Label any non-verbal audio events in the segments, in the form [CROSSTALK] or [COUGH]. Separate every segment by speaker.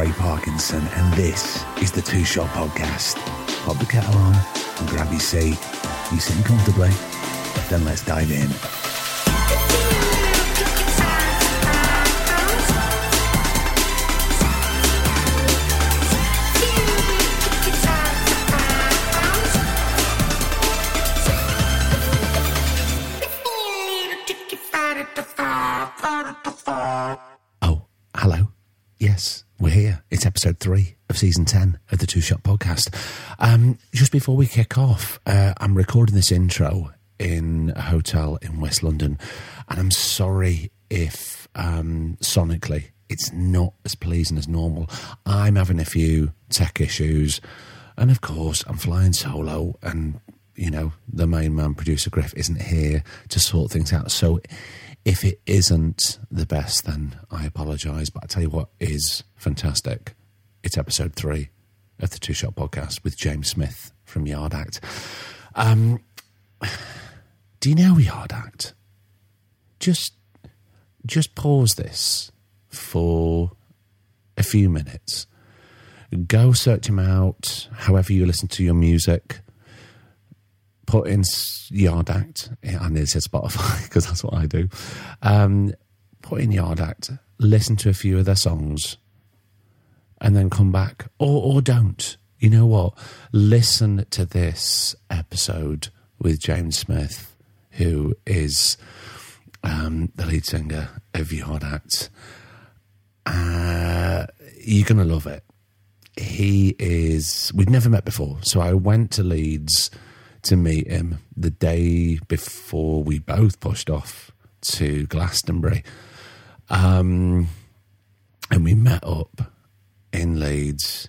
Speaker 1: Craig Parkinson, and this is the Two Shot Podcast. Pop the kettle on and grab your seat. You sitting comfortably? Then let's dive in. Oh, hello. Yes, we're here. It's episode three of season 10 of the Two Shot Podcast. Um, just before we kick off, uh, I'm recording this intro in a hotel in West London, and I'm sorry if um, sonically it's not as pleasing as normal. I'm having a few tech issues, and of course, I'm flying solo, and you know, the main man producer Griff isn't here to sort things out. So if it isn't the best, then I apologise. But I tell you what is fantastic. It's episode three of the Two Shot Podcast with James Smith from Yard Act. Um, do you know Yard Act? Just, just pause this for a few minutes. Go search him out. However you listen to your music put in Yard Act. I nearly said Spotify [LAUGHS] because that's what I do. Um, put in Yard Act, listen to a few of their songs, and then come back. Or, or don't. You know what? Listen to this episode with James Smith, who is um, the lead singer of Yard Act. Uh, you're to love it. He is, we've never met before. So I went to Leeds to meet him the day before we both pushed off to Glastonbury. Um, and we met up in Leeds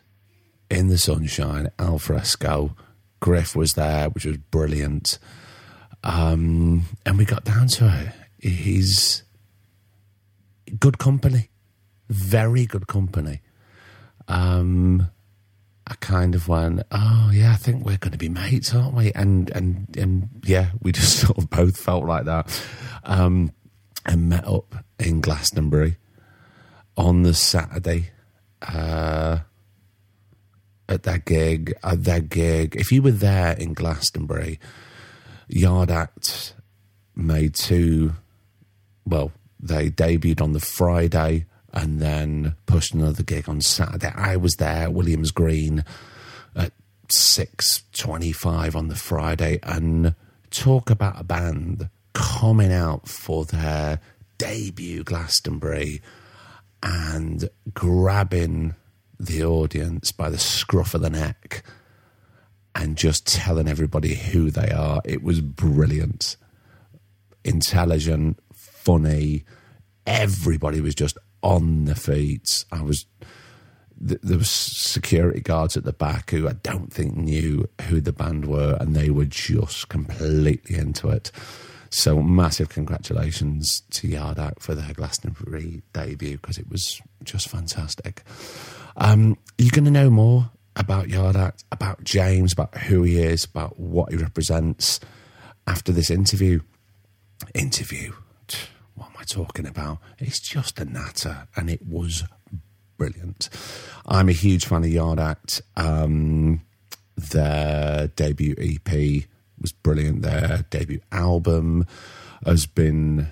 Speaker 1: in the sunshine, al fresco. Griff was there, which was brilliant. Um, and we got down to it. He's good company, very good company. Um, I kind of went, oh yeah, I think we're going to be mates, aren't we? And and and yeah, we [LAUGHS] just sort of both felt like that, um, and met up in Glastonbury on the Saturday uh, at that gig. At that gig, if you were there in Glastonbury, Yard Act made two. Well, they debuted on the Friday and then pushed another gig on Saturday. I was there at Williams Green at six twenty-five on the Friday, and talk about a band coming out for their debut Glastonbury and grabbing the audience by the scruff of the neck and just telling everybody who they are. It was brilliant, intelligent, funny. Everybody was just on the feet. I was there was security guards at the back who I don't think knew who the band were, and they were just completely into it. So massive congratulations to Yard Act for their Glastonbury debut because it was just fantastic. Um, you're going to know more about Yard Act, about James, about who he is, about what he represents after this interview. Interview I talking about? It's just a natter, and it was brilliant. I'm a huge fan of Yard Act. Um, their debut EP was brilliant. Their debut album has been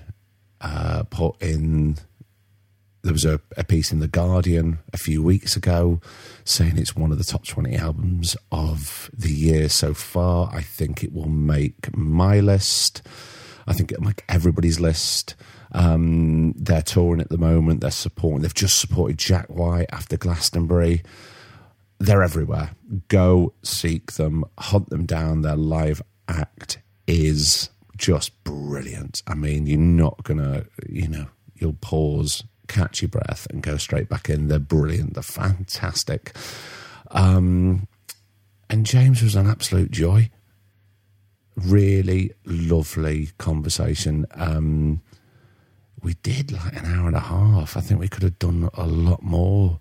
Speaker 1: uh, put in. There was a, a piece in the Guardian a few weeks ago saying it's one of the top twenty albums of the year so far. I think it will make my list. I think it'll make everybody's list. Um, they're touring at the moment. They're supporting. They've just supported Jack White after Glastonbury. They're everywhere. Go seek them, hunt them down. Their live act is just brilliant. I mean, you're not gonna, you know, you'll pause, catch your breath, and go straight back in. They're brilliant. They're fantastic. Um, and James was an absolute joy. Really lovely conversation. Um, we did like an hour and a half. I think we could have done a lot more.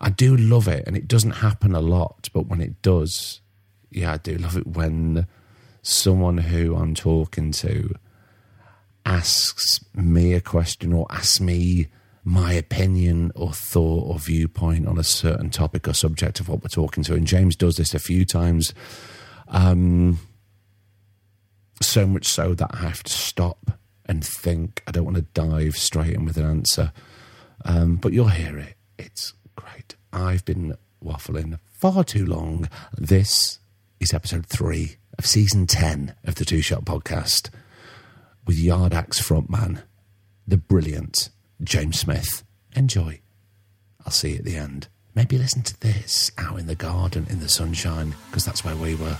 Speaker 1: I do love it, and it doesn't happen a lot, but when it does, yeah, I do love it when someone who I'm talking to asks me a question or asks me my opinion or thought or viewpoint on a certain topic or subject of what we're talking to. And James does this a few times. Um, so much so that I have to stop and think. I don't want to dive straight in with an answer. Um, but you'll hear it. It's great. I've been waffling far too long. This is episode three of season 10 of the Two Shot Podcast with Yard Act's frontman, the brilliant James Smith. Enjoy. I'll see you at the end. Maybe listen to this out in the garden in the sunshine, because that's where we were.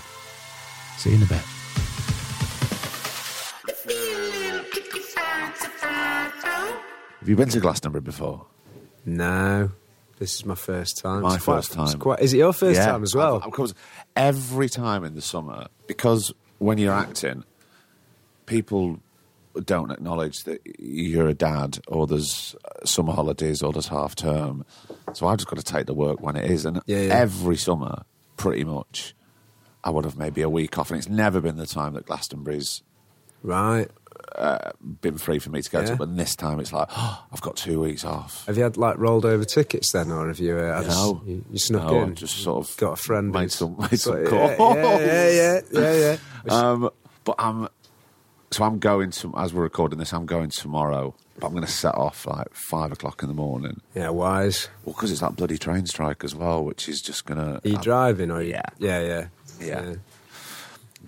Speaker 1: See you in a bit. You been to Glastonbury before?
Speaker 2: No, this is my first time.
Speaker 1: My
Speaker 2: It's quite-
Speaker 1: first time.
Speaker 2: quite- is it your first time as well?
Speaker 1: Of of course, every time in the summer, because when you're acting, people don't acknowledge that you're a dad or there's summer holidays or there's half term. So I've just got to take the work when it is. And
Speaker 2: Yeah, yeah.
Speaker 1: every summer, pretty much, I would have maybe a week off. And it's never been the time that Glastonbury's
Speaker 2: right.
Speaker 1: Been free for me to go
Speaker 2: Yeah.
Speaker 1: to. But this time it's like, oh, [GASPS] I've got two weeks off.
Speaker 2: Have you had like rolled over tickets then, or have you? Uh, had a s-
Speaker 1: No.
Speaker 2: you, you snuck
Speaker 1: No,
Speaker 2: in.
Speaker 1: Just sort of
Speaker 2: got a friend.
Speaker 1: made some- made some
Speaker 2: yeah,
Speaker 1: calls.
Speaker 2: Yeah, yeah, yeah, yeah, yeah. [LAUGHS]
Speaker 1: Um, but I'm so I'm going to as we're recording this. I'm going tomorrow, but I'm going to set off like five o'clock in the morning.
Speaker 2: yeah, wise.
Speaker 1: Well, because it's that bloody train strike as well, which is just going to.
Speaker 2: Are you driving or? you-
Speaker 1: yeah.
Speaker 2: yeah, yeah,
Speaker 1: Yeah.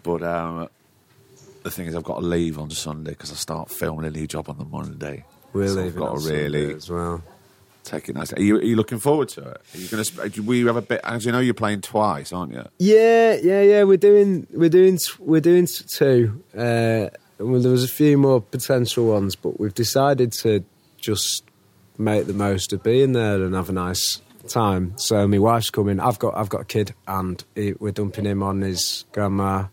Speaker 1: But um, the thing is, I've got to leave on Sunday because I start filming a new job on the Monday.
Speaker 2: We're
Speaker 1: so I've got to really
Speaker 2: as well.
Speaker 1: take it nice. Are you, are you looking forward to it? Are you going to? We have a bit. As you know, you're playing twice, aren't you?
Speaker 2: Yeah, yeah, yeah. We're doing, we're doing, we're doing two. Uh, well, there was a few more potential ones, but we've decided to just make the most of being there and have a nice time. So my wife's coming. I've got, I've got a kid, and he, we're dumping him on his grandma.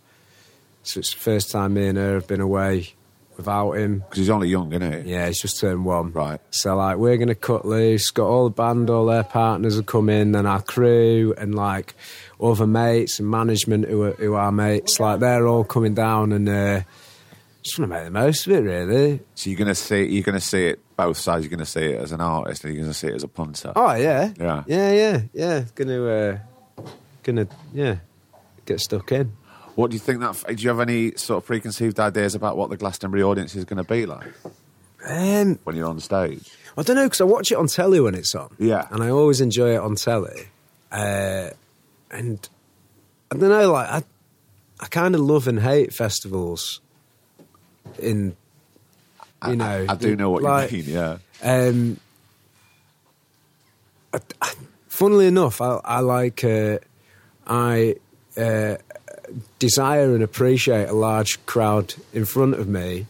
Speaker 2: So it's the first time me and her have been away without him.
Speaker 1: Because he's only young, isn't he?
Speaker 2: Yeah, he's just turned one.
Speaker 1: Right.
Speaker 2: So like we're gonna cut loose. Got all the band, all their partners have come in, and our crew, and like other mates and management who are who are mates. Like they're all coming down, and uh, just want to make the most of it, really.
Speaker 1: So you're going to see. You're going to see it both sides. You're going to see it as an artist, and you're going to see it as a punter.
Speaker 2: Oh yeah,
Speaker 1: Yeah.
Speaker 2: yeah, yeah, yeah. Gonna, uh, gonna, yeah, get stuck in.
Speaker 1: What do you think that? Do you have any sort of preconceived ideas about what the Glastonbury audience is going to be like
Speaker 2: Um,
Speaker 1: when you're on stage?
Speaker 2: I don't know because I watch it on telly when it's on.
Speaker 1: Yeah.
Speaker 2: and I always enjoy it on telly. Uh, and I don't know, like I, I kind of love and hate festivals. In, you know,
Speaker 1: I, I do know what
Speaker 2: like,
Speaker 1: you mean. Yeah,
Speaker 2: Um, I, I, funnily enough, I, I like uh, I uh, desire and appreciate a large crowd in front of me,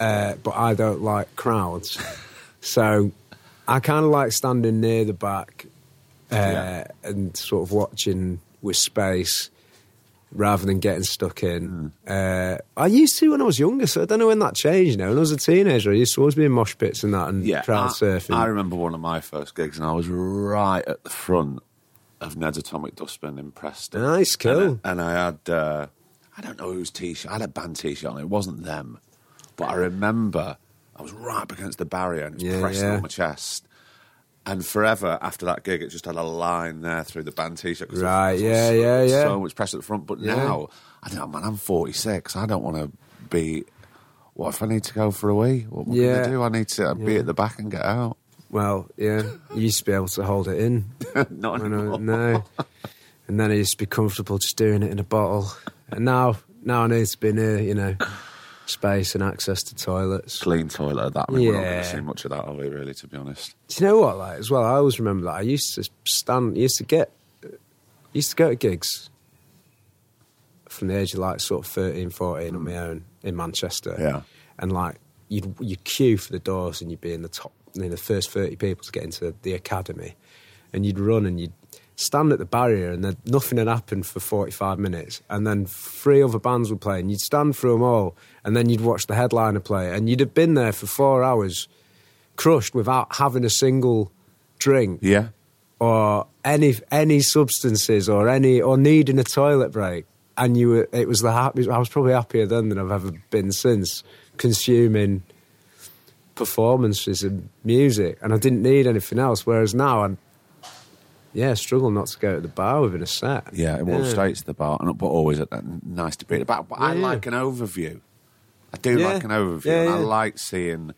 Speaker 2: uh, but I don't like crowds. [LAUGHS] so I kind of like standing near the back uh,
Speaker 1: Yeah.
Speaker 2: and sort of watching with space. Rather than getting stuck in, uh, I used to when I was younger. So I don't know when that changed. You know, when I was a teenager, I used to always be in mosh pits and that, and
Speaker 1: yeah.
Speaker 2: crowd
Speaker 1: I,
Speaker 2: surfing.
Speaker 1: I remember one of my first gigs, and I was right at the front of Ned's Atomic Dustbin in Preston.
Speaker 2: Nice, cool.
Speaker 1: And, I- and I had, uh, I don't know whose t-shirt. I had a band t-shirt on. It wasn't them, but I remember I was right up against the barrier and it was
Speaker 2: Yeah,
Speaker 1: pressing
Speaker 2: yeah.
Speaker 1: on my chest. And forever after that gig, it just had a line there through the band t-shirt.
Speaker 2: Right, yeah,
Speaker 1: so,
Speaker 2: yeah, yeah.
Speaker 1: So much pressure at the front. But
Speaker 2: Yeah.
Speaker 1: now, I think, man, I'm 46. I don't want to be what if I need to go for a wee? What am I going to do? I need to be at the back and get out.
Speaker 2: Well, yeah, you used to be able to hold it in. [LAUGHS]
Speaker 1: Not
Speaker 2: I
Speaker 1: anymore.
Speaker 2: no. And then I used to be comfortable just doing it in a bottle. And now, now I need to be near, you know, space and access to toilets.
Speaker 1: Clean toilet. That I mean, we're not going to see much of that, are we? Really, to be honest.
Speaker 2: Do you know what? Like as well, I always remember that I used to stand, used to get, used to go to gigs from the age of like sort of 13, 14 on my own in Manchester.
Speaker 1: Yeah.
Speaker 2: and like you'd you'd queue for the doors and you'd be in the top, you know, the first thirty people to get into the academy, and you'd run and you'd stand at the barrier and then nothing had happened for forty five minutes, and then three other bands would play and you'd stand through them all, and then you'd watch the headliner play, and you'd have been there for four hours, crushed without having a single drink
Speaker 1: Yeah.
Speaker 2: or any any substances or any or needing a toilet break, and you were it was the happy. I was probably happier then than I've ever been since consuming performances and music, and I didn't need anything else. Whereas now, I'm yeah struggle not to go to the bar within a set.
Speaker 1: Yeah, it walks straight to the bar, and but always uh, nice to be at the back. But I
Speaker 2: Yeah, yeah.
Speaker 1: like an overview. I do
Speaker 2: Yeah.
Speaker 1: like an overview,
Speaker 2: Yeah,
Speaker 1: and I like seeing.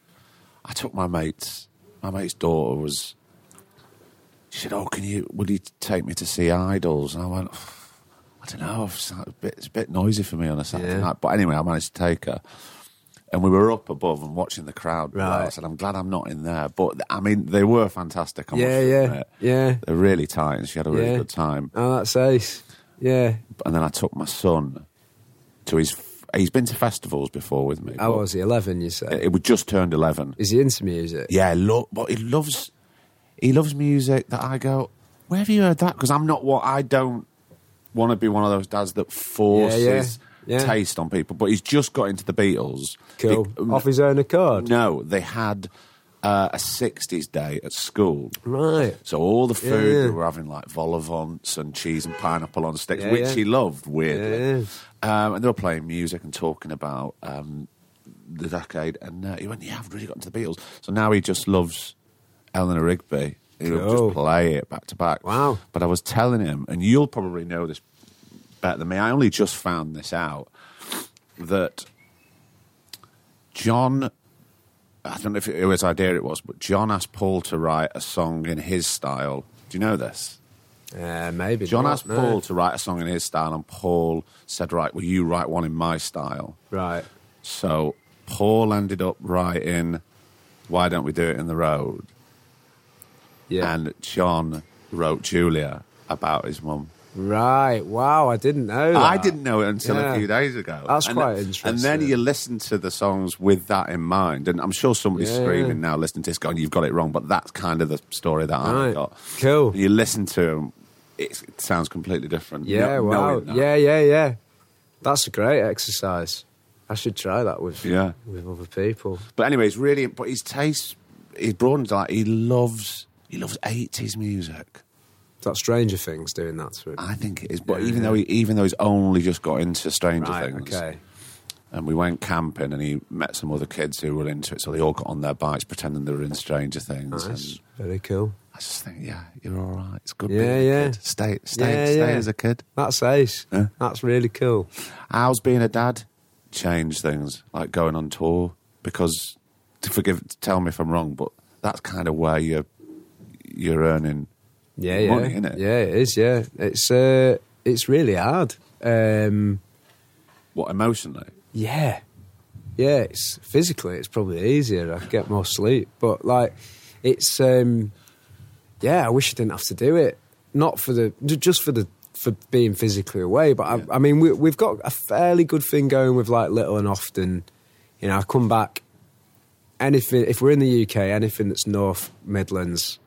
Speaker 1: I took my mates. My mate's daughter was. She said, "Oh, can you? Would you take me to see IDLES?" And I went, "I don't know. It's a bit, it's a bit noisy for me on a Saturday
Speaker 2: Yeah.
Speaker 1: night." But anyway, I managed to take her. And we were up above and watching the crowd. below. I
Speaker 2: Right.
Speaker 1: said, "I'm glad I'm not in there." But I mean, they were fantastic. I
Speaker 2: Yeah, yeah,
Speaker 1: admit.
Speaker 2: yeah.
Speaker 1: They're really tight, and she had a really
Speaker 2: Yeah.
Speaker 1: good time
Speaker 2: Oh, that's ace. Yeah,
Speaker 1: and then I took my son to his. He's been to festivals before with me.
Speaker 2: how was he? Eleven, you say?
Speaker 1: It would just turned eleven.
Speaker 2: Is he into music?
Speaker 1: Yeah, lo- but he loves. He loves music that I go. Where have you heard that? Because I'm not what I don't want to be one of those dads that forces
Speaker 2: Yeah, yeah, yeah.
Speaker 1: taste on people. But he's just got into the Beatles.
Speaker 2: Cool.
Speaker 1: He-
Speaker 2: Off his own accord.
Speaker 1: no, they had uh, a '60s day at school.
Speaker 2: Right.
Speaker 1: So all the food
Speaker 2: yeah.
Speaker 1: they were having like vol au vents and cheese and pineapple on sticks,
Speaker 2: Yeah,
Speaker 1: which he loved weirdly.
Speaker 2: Yeah,
Speaker 1: Um, and they were playing music and talking about um, the decade. And uh, he went, "Yeah, I've really got into the Beatles." So now he just loves Eleanor Rigby. He'll
Speaker 2: Cool.
Speaker 1: just play it back to back.
Speaker 2: Wow.
Speaker 1: But I was telling him, and you'll probably know this better than me. I only just found this out that John I don't know if it was idea it was, but John asked Paul to write a song in his style. Do you know this?
Speaker 2: Uh, maybe.
Speaker 1: John
Speaker 2: not,
Speaker 1: asked
Speaker 2: no.
Speaker 1: Paul to write a song in his style, and Paul said, "Right, will you write one in my style?"
Speaker 2: Right.
Speaker 1: So Paul ended up writing "Why Don't We Do It in the Road,"
Speaker 2: Yeah.
Speaker 1: and John wrote Julia about his mum.
Speaker 2: Right. Wow. I didn't know.
Speaker 1: I didn't know it until
Speaker 2: Yeah.
Speaker 1: a few days ago.
Speaker 2: That's
Speaker 1: and
Speaker 2: quite
Speaker 1: then-
Speaker 2: interesting.
Speaker 1: And then you listen to the songs with that in mind, and I'm sure somebody's
Speaker 2: Yeah,
Speaker 1: screaming
Speaker 2: yeah.
Speaker 1: now, listening to this, going, "You've got it wrong." But that's kind of the story that I
Speaker 2: Right.
Speaker 1: got.
Speaker 2: Cool.
Speaker 1: You listen to them, it, it sounds completely different.
Speaker 2: Yeah.
Speaker 1: kno-
Speaker 2: wow. Yeah. Yeah. Yeah. That's a great exercise. I should try that with
Speaker 1: Yeah.
Speaker 2: with other people.
Speaker 1: But anyway, it's really. But his taste, his broadened like he loves. He loves 80s music.
Speaker 2: That Stranger Things doing that to him?
Speaker 1: I think it is. But
Speaker 2: Yeah,
Speaker 1: even though he, even though he's only just got into Stranger
Speaker 2: right.
Speaker 1: Things,
Speaker 2: Okay.
Speaker 1: and we went camping, and he met some other kids who were into it, so they all got on their bikes pretending they were in Stranger Things.
Speaker 2: Nice.
Speaker 1: And
Speaker 2: Very cool.
Speaker 1: I just think, yeah, you're all right. It's good.
Speaker 2: Yeah,
Speaker 1: being a
Speaker 2: yeah.
Speaker 1: Kid. Stay, stay,
Speaker 2: Yeah,
Speaker 1: stay
Speaker 2: yeah.
Speaker 1: as a kid.
Speaker 2: That's ace.
Speaker 1: Yeah.
Speaker 2: That's really cool.
Speaker 1: How's being a dad changed things, like going on tour? Because to forgive, tell me if I'm wrong, but that's kind of where you're you're earning.
Speaker 2: Yeah, yeah,
Speaker 1: money, innit?
Speaker 2: yeah. It is. Yeah, it's uh, it's really hard. Um,
Speaker 1: What emotionally?
Speaker 2: yeah, yeah. It's physically, it's probably easier. I get more sleep, but like, it's um, yeah. I wish I didn't have to do it. Not for the just for the for being physically away, but I, I mean, we, we've got a fairly good thing going with like little and often. You know, I come back. Anything if we're in the UK, anything that's North Midlands,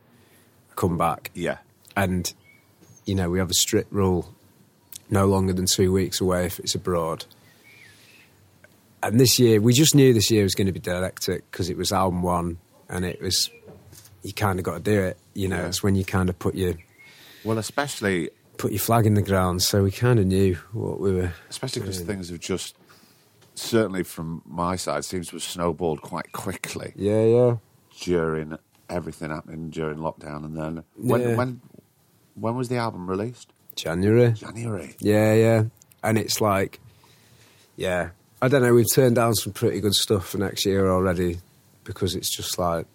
Speaker 2: come back.
Speaker 1: Yeah.
Speaker 2: and you know we have a strict rule no longer than two weeks away if it's abroad. And this year we just knew this year was going to be dialectic because it was album one and it was you kind of got to do it you know
Speaker 1: Yeah.
Speaker 2: it's when you kind of put your
Speaker 1: Well, especially
Speaker 2: put your flag in the ground. So we kind of knew what we were
Speaker 1: especially because things have just certainly from my side seems to have snowballed quite quickly.
Speaker 2: Yeah yeah.
Speaker 1: During everything happening during lockdown, and then when
Speaker 2: Yeah.
Speaker 1: when when was the album released?
Speaker 2: january
Speaker 1: January.
Speaker 2: yeah yeah and it's like yeah I don't know. We've turned down some pretty good stuff for next year already because it's just like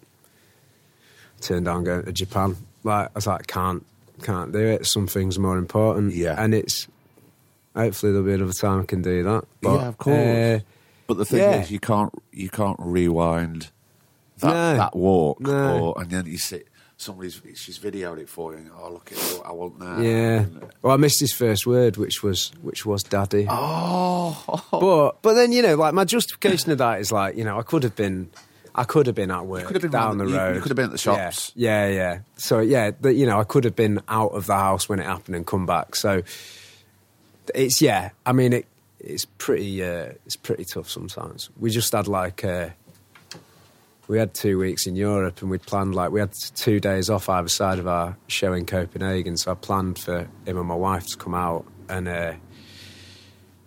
Speaker 2: turned down going to Japan. Like I was like, can't can't do it. Some things more important.
Speaker 1: Yeah.
Speaker 2: and it's hopefully there'll be another time I can do that. But,
Speaker 1: yeah, of course.
Speaker 2: uh,
Speaker 1: but the thing
Speaker 2: yeah.
Speaker 1: is, you can't you can't rewind that
Speaker 2: No.
Speaker 1: that walk,
Speaker 2: No.
Speaker 1: or, and then you see somebody's she's videoed it for you. And, oh, look at I want that.
Speaker 2: yeah.
Speaker 1: And-
Speaker 2: Well, I missed his first word, which was which was daddy.
Speaker 1: Oh, [LAUGHS]
Speaker 2: But but then you know, like my justification of that is like you know I could have been, I could have been at work
Speaker 1: could have been
Speaker 2: down the
Speaker 1: the-
Speaker 2: road.
Speaker 1: you could have been at the shops.
Speaker 2: Yeah, yeah, yeah. So yeah, the, you know I could have been out of the house when it happened and come back. So it's yeah. I mean it. It's pretty. Uh, it's pretty tough sometimes. We just had like. Uh, we had two weeks in Europe and we'd planned like we had two days off either side of our show in Copenhagen. So I planned for him and my wife to come out and uh,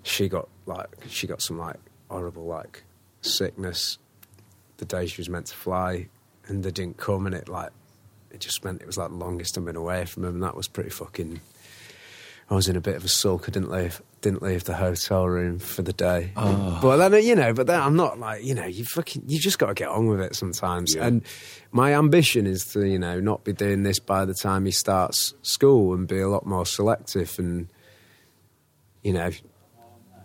Speaker 2: she got like she got some like horrible like sickness the day she was meant to fly and they didn't come and it like it just meant it was like the longest I've been away from him and that was pretty fucking I was in a bit of a sulk. I didn't leave didn't leave the hotel room for the day. Ah. But then you know, but then I'm not like you know, you fucking you just got to get on with it sometimes.
Speaker 1: Yeah.
Speaker 2: And my ambition is to you know not be doing this by the time he starts school and be a lot more selective and you know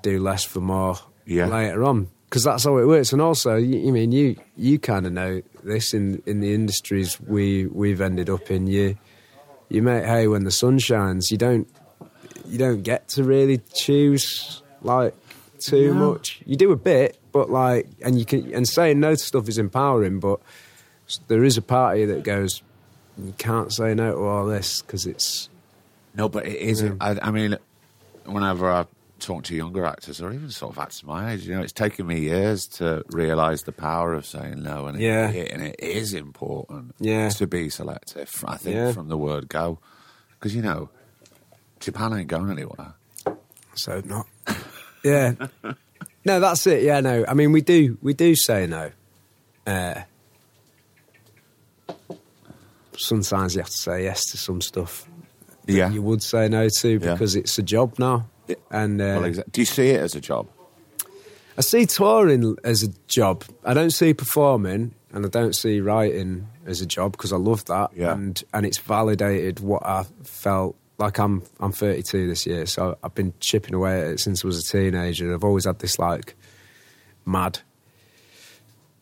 Speaker 2: do less for more
Speaker 1: Yeah.
Speaker 2: later on because that's how it works. And also, you, you mean you you kind of know this in in the industries we we've ended up in. You you make hay when the sun shines. You don't you don't get to really choose like too
Speaker 1: No.
Speaker 2: much. You do a bit, but like, and you can and saying no to stuff is empowering. But there is a party that goes, you can't say no to all this because it's
Speaker 1: No, but it is. I, I mean, whenever I talk to younger actors, or even sort of actors my age, you know, it's taken me years to realise the power of saying no, and
Speaker 2: Yeah.
Speaker 1: it, and it is important,
Speaker 2: Yeah.
Speaker 1: to be selective. I think
Speaker 2: Yeah.
Speaker 1: from the word go, because you know, Japan ain't going anywhere.
Speaker 2: so not. yeah, no, that's it. Yeah, no. I mean, we do we do say no. Uh, sometimes you have to say yes to some stuff
Speaker 1: Yeah.
Speaker 2: you would say no to
Speaker 1: Yeah.
Speaker 2: because it's a job now.
Speaker 1: Yeah.
Speaker 2: And uh,
Speaker 1: Well, do you see it as a job?
Speaker 2: I see touring as a job. I don't see performing, and I don't see writing as a job because I love that.
Speaker 1: Yeah.
Speaker 2: And and it's validated what I felt like. I'm I'm 32 this year, so I've been chipping away at it since I was a teenager. I've always had this like mad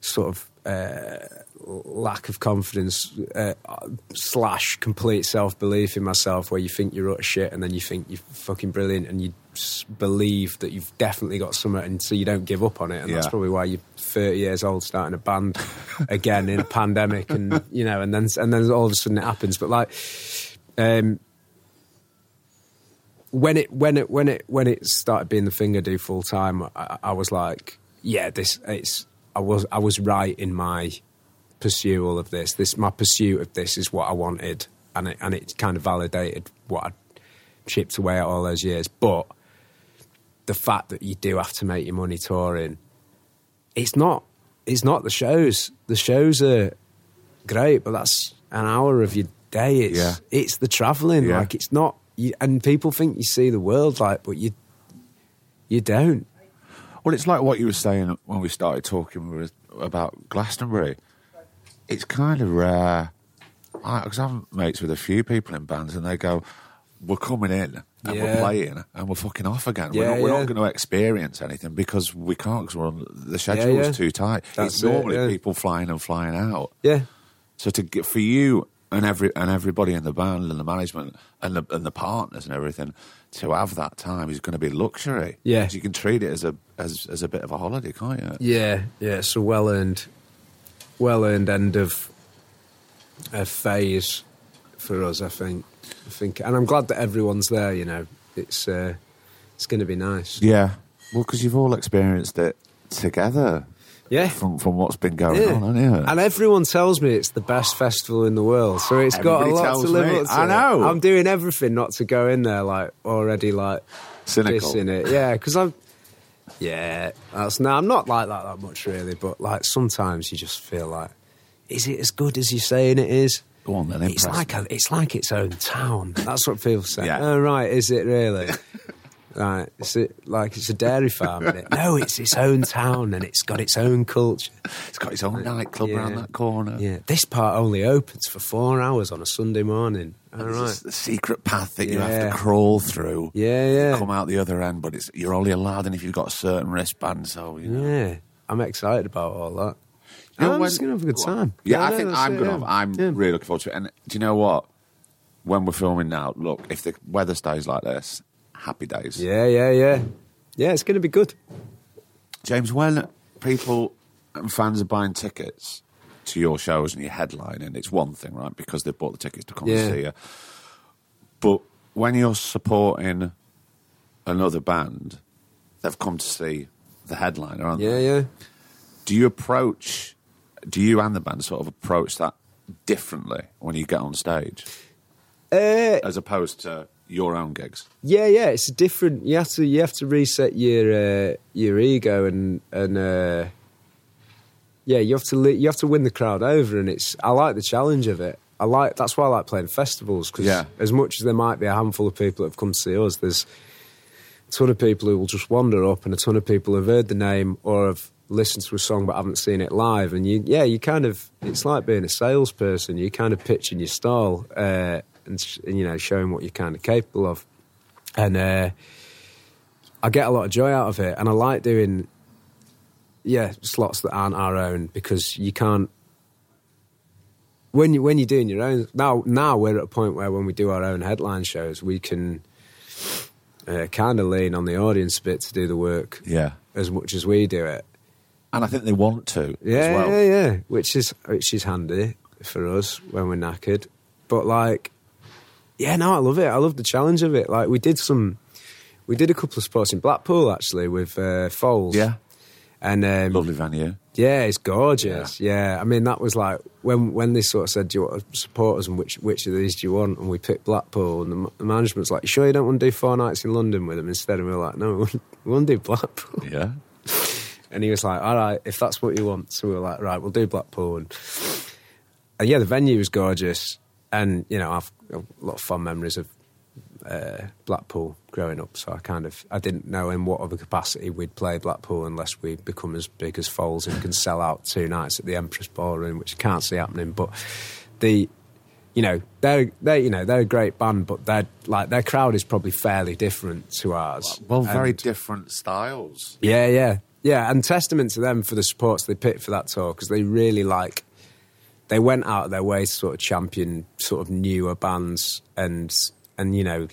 Speaker 2: sort of uh, lack of confidence uh, slash complete self belief in myself, where you think you're utter shit, and then you think you're fucking brilliant, and you believe that you've definitely got something, and so you don't give up on it. And that's probably why you're 30 years old starting a band [LAUGHS] again in a pandemic, and you know, and then and then all of a sudden it happens. But like. Um, when it when it when it when it started being the thing I do full time, I, I was like, yeah, this it's I was I was right in my pursuit of this. This my pursuit of this is what I wanted, and it and it kind of validated what I chipped away at all those years. But the fact that you do have to make your money touring, it's not it's not the shows. The shows are great, but that's an hour of your day. It's
Speaker 1: Yeah.
Speaker 2: it's the travelling.
Speaker 1: Yeah.
Speaker 2: Like it's not. You, and people think you see the world, like, but you you don't.
Speaker 1: Well, it's like what you were saying when we started talking about Glastonbury. It's kind of rare. Because I'm mates with a few people in bands, and they go, "We're coming in and we're playing, and we're fucking off again. we're
Speaker 2: Yeah,
Speaker 1: not, we're
Speaker 2: yeah.
Speaker 1: not going to experience anything because we can't. Because we're on the schedule's
Speaker 2: yeah.
Speaker 1: too tight.
Speaker 2: That's
Speaker 1: it's
Speaker 2: it,
Speaker 1: normally
Speaker 2: yeah.
Speaker 1: people flying and flying out.
Speaker 2: Yeah,
Speaker 1: So to get for you and every and everybody in the band and the management and the and the partners and everything to have that time is going to be luxury.
Speaker 2: Yeah.
Speaker 1: you can treat it as a as as a bit of a holiday, can't you?
Speaker 2: yeah, yeah. It's a well earned, well earned end of a phase for us. I think. I think, and I'm glad that everyone's there. You know, it's uh, it's going to be nice.
Speaker 1: Yeah. Well, because you've all experienced it together.
Speaker 2: Yeah.
Speaker 1: From from what's been going
Speaker 2: Yeah.
Speaker 1: on, haven't?
Speaker 2: And everyone tells me it's the best festival in the world, so it's got a lot to live up to.
Speaker 1: I know.
Speaker 2: I'm doing everything not to go in there like already like
Speaker 1: Cynical.
Speaker 2: dissing it. Yeah, because I'm. Yeah, that's no. I'm not like that that much really, but like sometimes you just feel like, is it as good as you're saying it is?
Speaker 1: Go on then,
Speaker 2: It's like a, it's like its own town. That's what people say.
Speaker 1: Yeah.
Speaker 2: Oh right, is it really? [LAUGHS] Like it's a, like it's a dairy farm. innit? no, it's its own town and it's got its own culture.
Speaker 1: It's got its own nightclub
Speaker 2: Yeah.
Speaker 1: around that corner.
Speaker 2: Yeah, this part only opens for four hours on a Sunday morning. All right.
Speaker 1: the secret path that you have to crawl through.
Speaker 2: Yeah, yeah.
Speaker 1: Come out the other end, but it's you're only allowed in if you've got a certain wristband. So you know.
Speaker 2: Yeah, I'm excited about all that.
Speaker 1: You know,
Speaker 2: I'm
Speaker 1: when-
Speaker 2: just gonna have a good time.
Speaker 1: Yeah, I
Speaker 2: no,
Speaker 1: think I'm
Speaker 2: it,
Speaker 1: gonna.
Speaker 2: yeah.
Speaker 1: Have, I'm
Speaker 2: Yeah.
Speaker 1: really looking forward to it. And do you know what? When we're filming now, look, if the weather stays like this, happy days.
Speaker 2: Yeah, yeah, yeah. Yeah, it's going to be good.
Speaker 1: James, when people and fans are buying tickets to your shows and your headlining, it's one thing, right? Because they've bought the tickets to come
Speaker 2: Yeah.
Speaker 1: and see you. But when you're supporting another band, they've come to see the headliner, aren't
Speaker 2: Yeah,
Speaker 1: they?
Speaker 2: yeah.
Speaker 1: Do you approach, do you and the band sort of approach that differently when you get on stage
Speaker 2: Uh,
Speaker 1: as opposed to your own gigs?
Speaker 2: yeah, yeah. It's a different. You have to you have to reset your uh, your ego and and uh, yeah, you have to you have to win the crowd over. And it's I like the challenge of it. I like that's why I like playing festivals because
Speaker 1: Yeah.
Speaker 2: as much as there might be a handful of people that have come to see us, there's a ton of people who will just wander up, and a ton of people have heard the name or have listened to a song but haven't seen it live. And you, yeah, you kind of it's like being a salesperson. You kind of pitching your stall uh, and, and you know showing what you're kind of capable of. And uh, I get a lot of joy out of it, and I like doing yeah slots that aren't our own because you can't when you when you're doing your own now now we're at a point where when we do our own headline shows we can uh, kind of lean on the audience a bit to do the work
Speaker 1: Yeah.
Speaker 2: as much as we do it
Speaker 1: And I think they want to
Speaker 2: yeah
Speaker 1: as well.
Speaker 2: yeah yeah which is which is handy for us when we're knackered but like yeah no I love it I love the challenge of it like we did some we did a couple of spots in Blackpool actually with uh, Foals
Speaker 1: Yeah.
Speaker 2: and um,
Speaker 1: Lovely venue.
Speaker 2: yeah, it's gorgeous. Yeah. I mean that was like when when they sort of said, "Do you want to support us?" and which which of these do you want? And we picked Blackpool, and the, the management's like, "Sure, you don't want to do four nights in London with them instead?" And we were like, "No, we want, we want to do Blackpool." [LAUGHS]
Speaker 1: Yeah.
Speaker 2: And he was like, "All right, if that's what you want." So we were like, "Right, we'll do Blackpool." And, and yeah, the venue was gorgeous, and you know, I've a lot of fond memories of uh, Blackpool growing up. So I kind of I didn't know in what other capacity we'd play Blackpool unless we become as big as Foals and can sell out two nights at the Empress Ballroom, which I can't see happening. But the you know they're they you know they're a great band, but they're like their crowd is probably fairly different to ours.
Speaker 1: Well, very
Speaker 2: And-
Speaker 1: different styles.
Speaker 2: yeah, yeah, yeah, and testament to them for the supports they picked for that tour because they really like they went out of their way to sort of champion sort of newer bands and and you know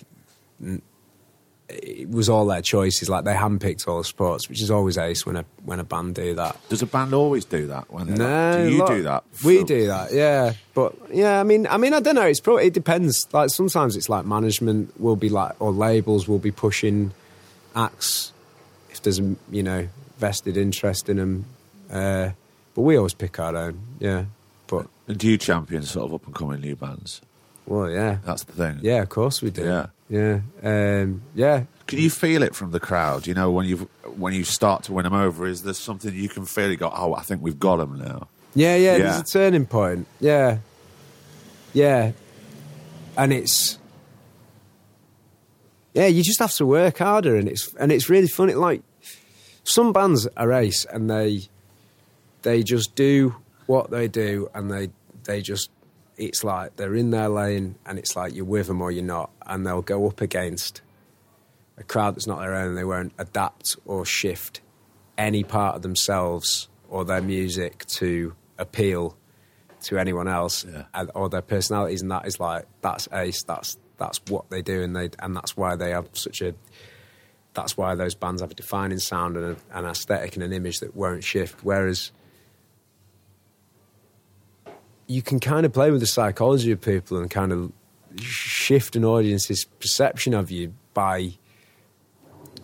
Speaker 2: it was all their choices. Like they handpicked all the sports which is always ace when a when a band do that.
Speaker 1: Does a band always do that? When
Speaker 2: no
Speaker 1: like, do you do that?
Speaker 2: we do that yeah. But yeah i mean i mean i don't know. It's probably it depends. Like sometimes it's like management will be like or labels will be pushing acts if there's a you know vested interest in them uh, but we always pick our own yeah
Speaker 1: And do you champion sort of up and coming new bands?
Speaker 2: well yeah
Speaker 1: That's the thing.
Speaker 2: yeah of course we do
Speaker 1: Yeah.
Speaker 2: yeah um, yeah
Speaker 1: Can you feel it from the crowd? You know, when you when you start to win them over, is there something you can feel? You go, oh, I think we've got them now.
Speaker 2: Yeah, yeah,
Speaker 1: Yeah.
Speaker 2: there's a turning point. Yeah. Yeah. And it's Yeah, you just have to work harder and it's and it's really funny like some bands are ace and they they just do what they do and they they just it's like they're in their lane and it's like you're with them or you're not. And they'll go up against a crowd that's not their own and they won't adapt or shift any part of themselves or their music to appeal to anyone else
Speaker 1: Yeah.
Speaker 2: and, or their personalities. And that is like that's ace. That's that's what they do and they and that's why they have such a that's why those bands have a defining sound and a, an aesthetic and an image that won't shift. Whereas you can kind of play with the psychology of people and kind of shift an audience's perception of you by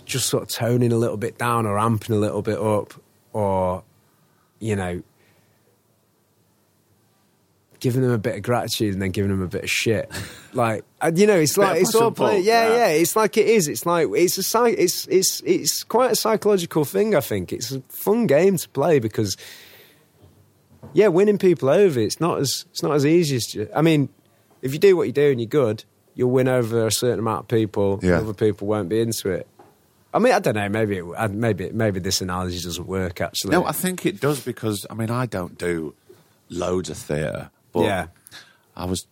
Speaker 2: just sort of toning a little bit down or amping a little bit up or you know giving them a bit of gratitude and then giving them a bit of shit. [LAUGHS] Like and, you know it's like it's all play yeah,
Speaker 1: yeah.
Speaker 2: yeah it's like it is. It's like it's a psych it's it's it's quite a psychological thing i think. It's a fun game to play because yeah winning people over it's not as it's not as easy as ju- i mean if you do what you do and you're good you'll win over a certain amount of people
Speaker 1: Yeah.
Speaker 2: other people won't be into it I mean, I don't know. Maybe it, maybe maybe this analogy doesn't work. Actually,
Speaker 1: No, I think it does because I mean I don't do loads of theatre, but
Speaker 2: Yeah.
Speaker 1: I was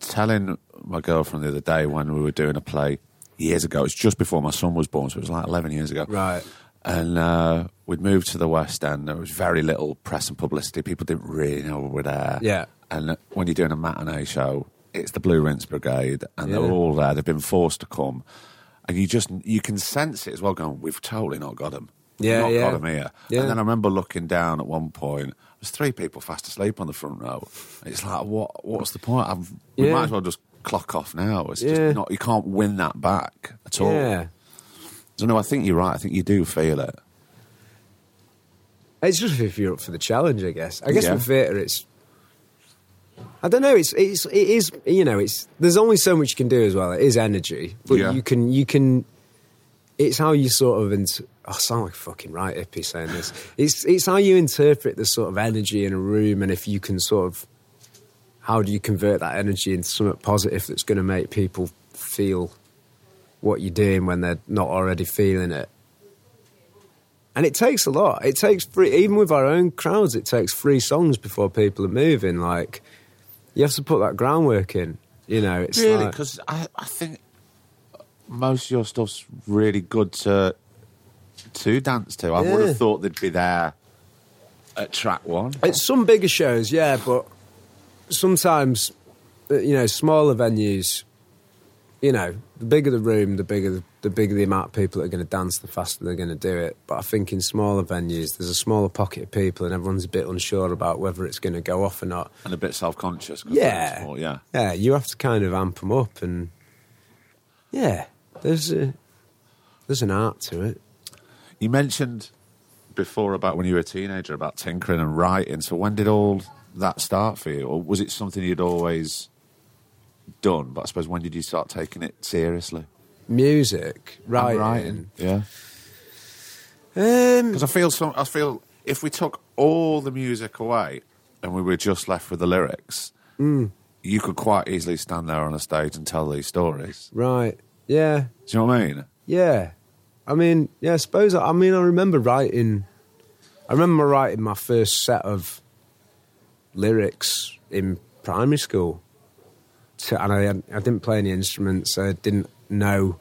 Speaker 1: telling my girlfriend the other day when we were doing a play years ago. It was just before my son was born, so it was like eleven years ago.
Speaker 2: Right.
Speaker 1: And uh, we'd moved to the West End. There was very little press and publicity. People didn't really know we were there.
Speaker 2: Yeah.
Speaker 1: And when you're doing a matinee show, it's the Blue Rinse Brigade, and they're all there. They've been forced to come, and you just you can sense it as well. Going, we've totally not got them.
Speaker 2: Yeah,
Speaker 1: not
Speaker 2: yeah.
Speaker 1: got them here.
Speaker 2: Yeah.
Speaker 1: And then I remember looking down at one point. There's three people fast asleep on the front row. It's like, what? What's the point? I've, we
Speaker 2: Yeah.
Speaker 1: might as well just clock off now. It's
Speaker 2: Yeah.
Speaker 1: just not. You can't win that back at all. So no, I think you're right. I think you do feel it.
Speaker 2: It's just if you're up for the challenge, I guess. I guess
Speaker 1: Yeah.
Speaker 2: with theatre, it's. I don't know. It's it's it is you know it's there's only so much you can do as well. It is energy, but
Speaker 1: Yeah.
Speaker 2: you can you can. It's how you sort of int- oh, I sound like fucking right hippie saying this. [LAUGHS] It's it's how you interpret the sort of energy in a room, and if you can sort of how do you convert that energy into something positive that's going to make people feel what you're doing when they're not already feeling it. And it takes a lot. It takes three, even with our own crowds, it takes three songs before people are moving. Like, you have to put that groundwork in. You know, it's
Speaker 1: really,
Speaker 2: like-
Speaker 1: because I, I think most of your stuff's really good to to dance to. I would have thought they'd be there at track one.
Speaker 2: It's some bigger shows, yeah, but sometimes, uh, you know, smaller venues, you know, the bigger the room, the bigger the, the bigger the amount of people that are going to dance, the faster they're going to do it. But I think in smaller venues, there's a smaller pocket of people, and everyone's a bit unsure about whether it's going to go off or not.
Speaker 1: and a bit self conscious.
Speaker 2: Yeah,
Speaker 1: yeah.
Speaker 2: yeah. You have to kind of amp them up, and yeah, there's a, there's an art to it.
Speaker 1: You mentioned before about when you were a teenager about tinkering and writing. So when did all that start for you, or was it something you'd always done? But I suppose when did you start taking it seriously?
Speaker 2: Music, writing.
Speaker 1: writing, yeah.
Speaker 2: Um,
Speaker 1: Because I feel some, I feel if we took all the music away and we were just left with the lyrics,
Speaker 2: Mm.
Speaker 1: you could quite easily stand there on a stage and tell these stories.
Speaker 2: right. Yeah.
Speaker 1: Do you know what I mean?
Speaker 2: Yeah, I mean, yeah, I suppose. I mean, I remember writing. I remember writing my first set of lyrics in primary school, to, and I, had- I didn't play any instruments. I didn't know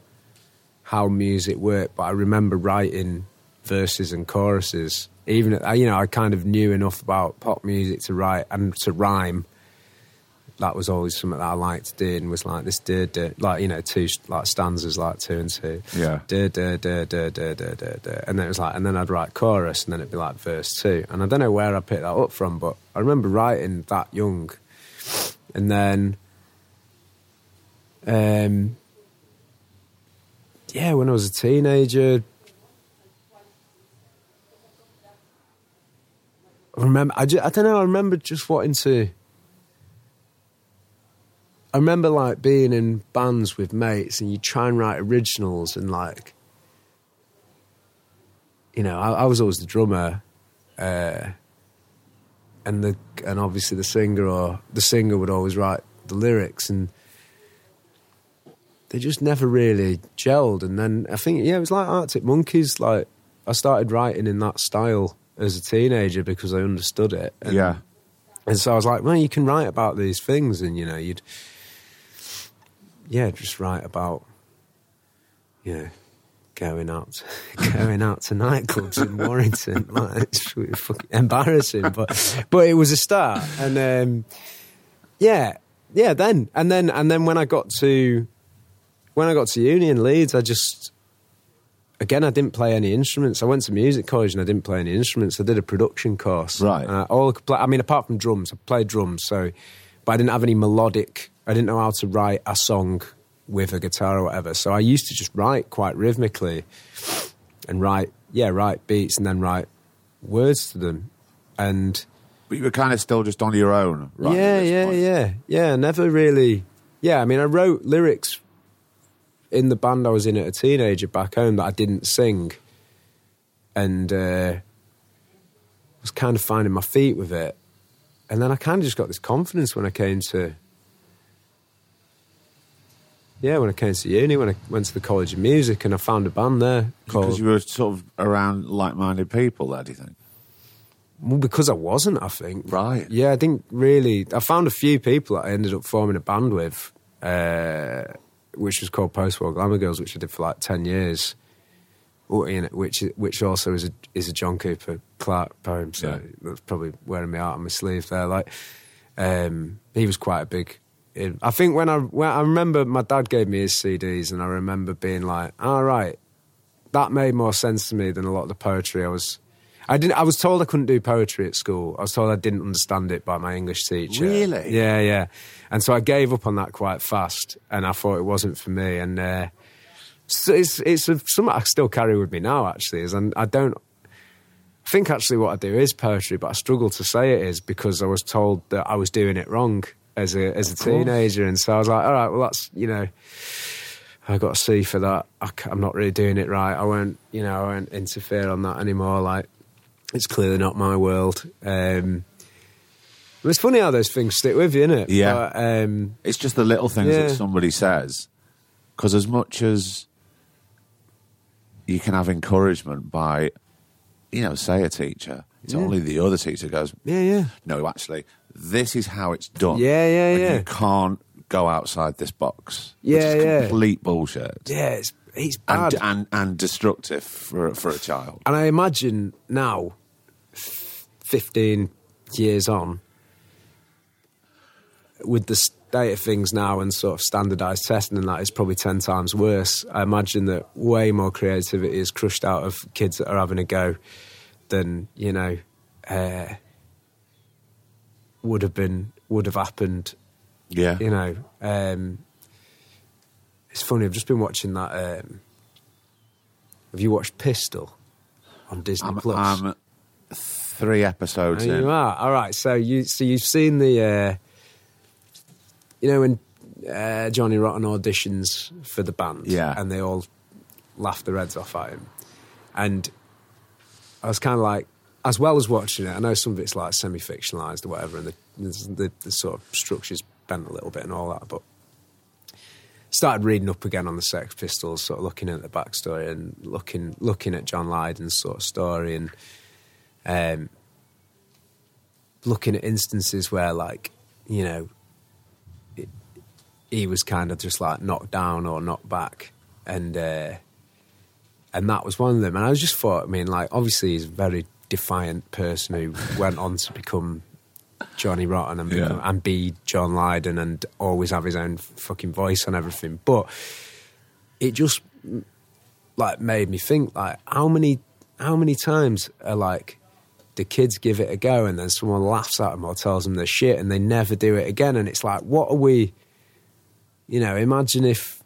Speaker 2: how music worked, but I remember writing verses and choruses. Even you know, I kind of knew enough about pop music to write and to rhyme. That was always something that I liked doing. Was like this, duh, duh, like you know, two like stanzas, like two and two.
Speaker 1: Yeah.
Speaker 2: Duh, duh, duh, duh, duh, duh, duh, duh. And then it was like, and then I'd write chorus, and then it'd be like verse two. And I don't know where I picked that up from, but I remember writing that young, and then, um, yeah, when I was a teenager, I remember. I, ju- I don't know. I remember just wanting to. I remember like being in bands with mates, and you try and write originals, and like, you know, I, I was always the drummer, uh, and the and obviously the singer or the singer would always write the lyrics, and they just never really gelled. And then I think yeah, it was like Arctic Monkeys. Like I started writing in that style as a teenager because I understood it. And,
Speaker 1: yeah.
Speaker 2: and so I was like, well, you can write about these things, and you know, you'd, yeah, just write about, you know, going out, [LAUGHS] going out to nightclubs in Warrington. [LAUGHS] Like, it's really fucking embarrassing, but but it was a start, and um, yeah, yeah. Then and then and then when I got to when I got to uni in Leeds, I just again I didn't play any instruments. I went to music college and I didn't play any instruments. I did a production course.
Speaker 1: Right.
Speaker 2: Uh, all I, could play, I mean, apart from drums, I played drums. So, but I didn't have any melodic. I didn't know how to write a song with a guitar or whatever. So I used to just write quite rhythmically, and write yeah, write beats and then write words to them, and
Speaker 1: But you were kind of still just on your own, right?
Speaker 2: yeah, yeah,
Speaker 1: point.
Speaker 2: yeah, yeah. Never really. Yeah, I mean, I wrote lyrics in the band I was in at a teenager back home that I didn't sing, and uh, was kind of finding my feet with it. And then I kind of just got this confidence when I came to yeah, when I came to uni, when I went to the College of Music, and I found a band there
Speaker 1: Because you were sort of around like-minded people there, do you think?
Speaker 2: Well, because I wasn't, I think.
Speaker 1: Right.
Speaker 2: Yeah, I didn't really. I found a few people that I ended up forming a band with, uh, which was called Post War Glamour Girls, which I did for like ten years. Or, you know, which which also is a is a John Cooper Clarke poem, so
Speaker 1: Yeah.
Speaker 2: that's probably wearing me out on my sleeve there. Like, um, he was quite a big. I think when I when I remember my dad gave me his CDs, and I remember being like, "All right, that made more sense to me than a lot of the poetry I was. I didn't. I was told I couldn't do poetry at school. I was told I didn't understand it by my English teacher.
Speaker 1: Really?
Speaker 2: Yeah, yeah. And so I gave up on that quite fast, and I thought it wasn't for me. And uh, so it's it's a, something I still carry with me now. Actually, is and I don't. I think actually what I do is poetry, but I struggle to say it is because I was told that I was doing it wrong as a as a teenager, and so I was like, all right, well that's you know. I got a C for that. I, am not really doing it right. I won't, you know, I won't interfere on that anymore. Like, it's clearly not my world. Um, it's funny how those things stick with you, isn't it?
Speaker 1: Yeah.
Speaker 2: But, um,
Speaker 1: It's just the little things
Speaker 2: Yeah.
Speaker 1: that somebody says. Because as much as you can have encouragement by, you know, say a teacher, it's only the other teacher goes,
Speaker 2: yeah, yeah.
Speaker 1: no, actually, this is how it's done.
Speaker 2: Yeah, yeah,
Speaker 1: and
Speaker 2: yeah.
Speaker 1: You can't go outside this box.
Speaker 2: Yeah,
Speaker 1: which is
Speaker 2: yeah.
Speaker 1: complete bullshit.
Speaker 2: Yeah, it's, it's bad.
Speaker 1: And, and and destructive for for a child.
Speaker 2: And I imagine now, 15 years on, with the state of things now and sort of standardised testing and that is probably 10 times worse. I imagine that way more creativity is crushed out of kids that are having a go than, you know, uh, would have been, would have happened
Speaker 1: Yeah.
Speaker 2: you know, um, it's funny. I've just been watching that. Um, have you watched Pistol on Disney
Speaker 1: I'm,
Speaker 2: Plus?
Speaker 1: I'm three episodes
Speaker 2: Oh,
Speaker 1: in.
Speaker 2: you are all right. So you, so you've seen the, uh, you know, when uh, Johnny Rotten auditions for the band,
Speaker 1: Yeah.
Speaker 2: and they all laugh their heads off at him, and I was kind of like, as well as watching it, I know some of it's like semi-fictionalized or whatever, and the, the, the sort of structure's bent a little bit and all that, but started reading up again on the Sex Pistols, sort of looking at the backstory and looking looking at John Lydon's sort of story and um, looking at instances where, like, you know, it, he was kind of just like knocked down or knocked back, and uh, and that was one of them. And I just thought, I mean, like, obviously he's a very defiant person who [LAUGHS] went on to become Johnny Rotten and, become,
Speaker 1: Yeah.
Speaker 2: and be John Lydon and always have his own fucking voice on everything. But it just like made me think like how many how many times are like the kids give it a go and then someone laughs at them or tells them they're shit and they never do it again. And it's like what are we you know imagine if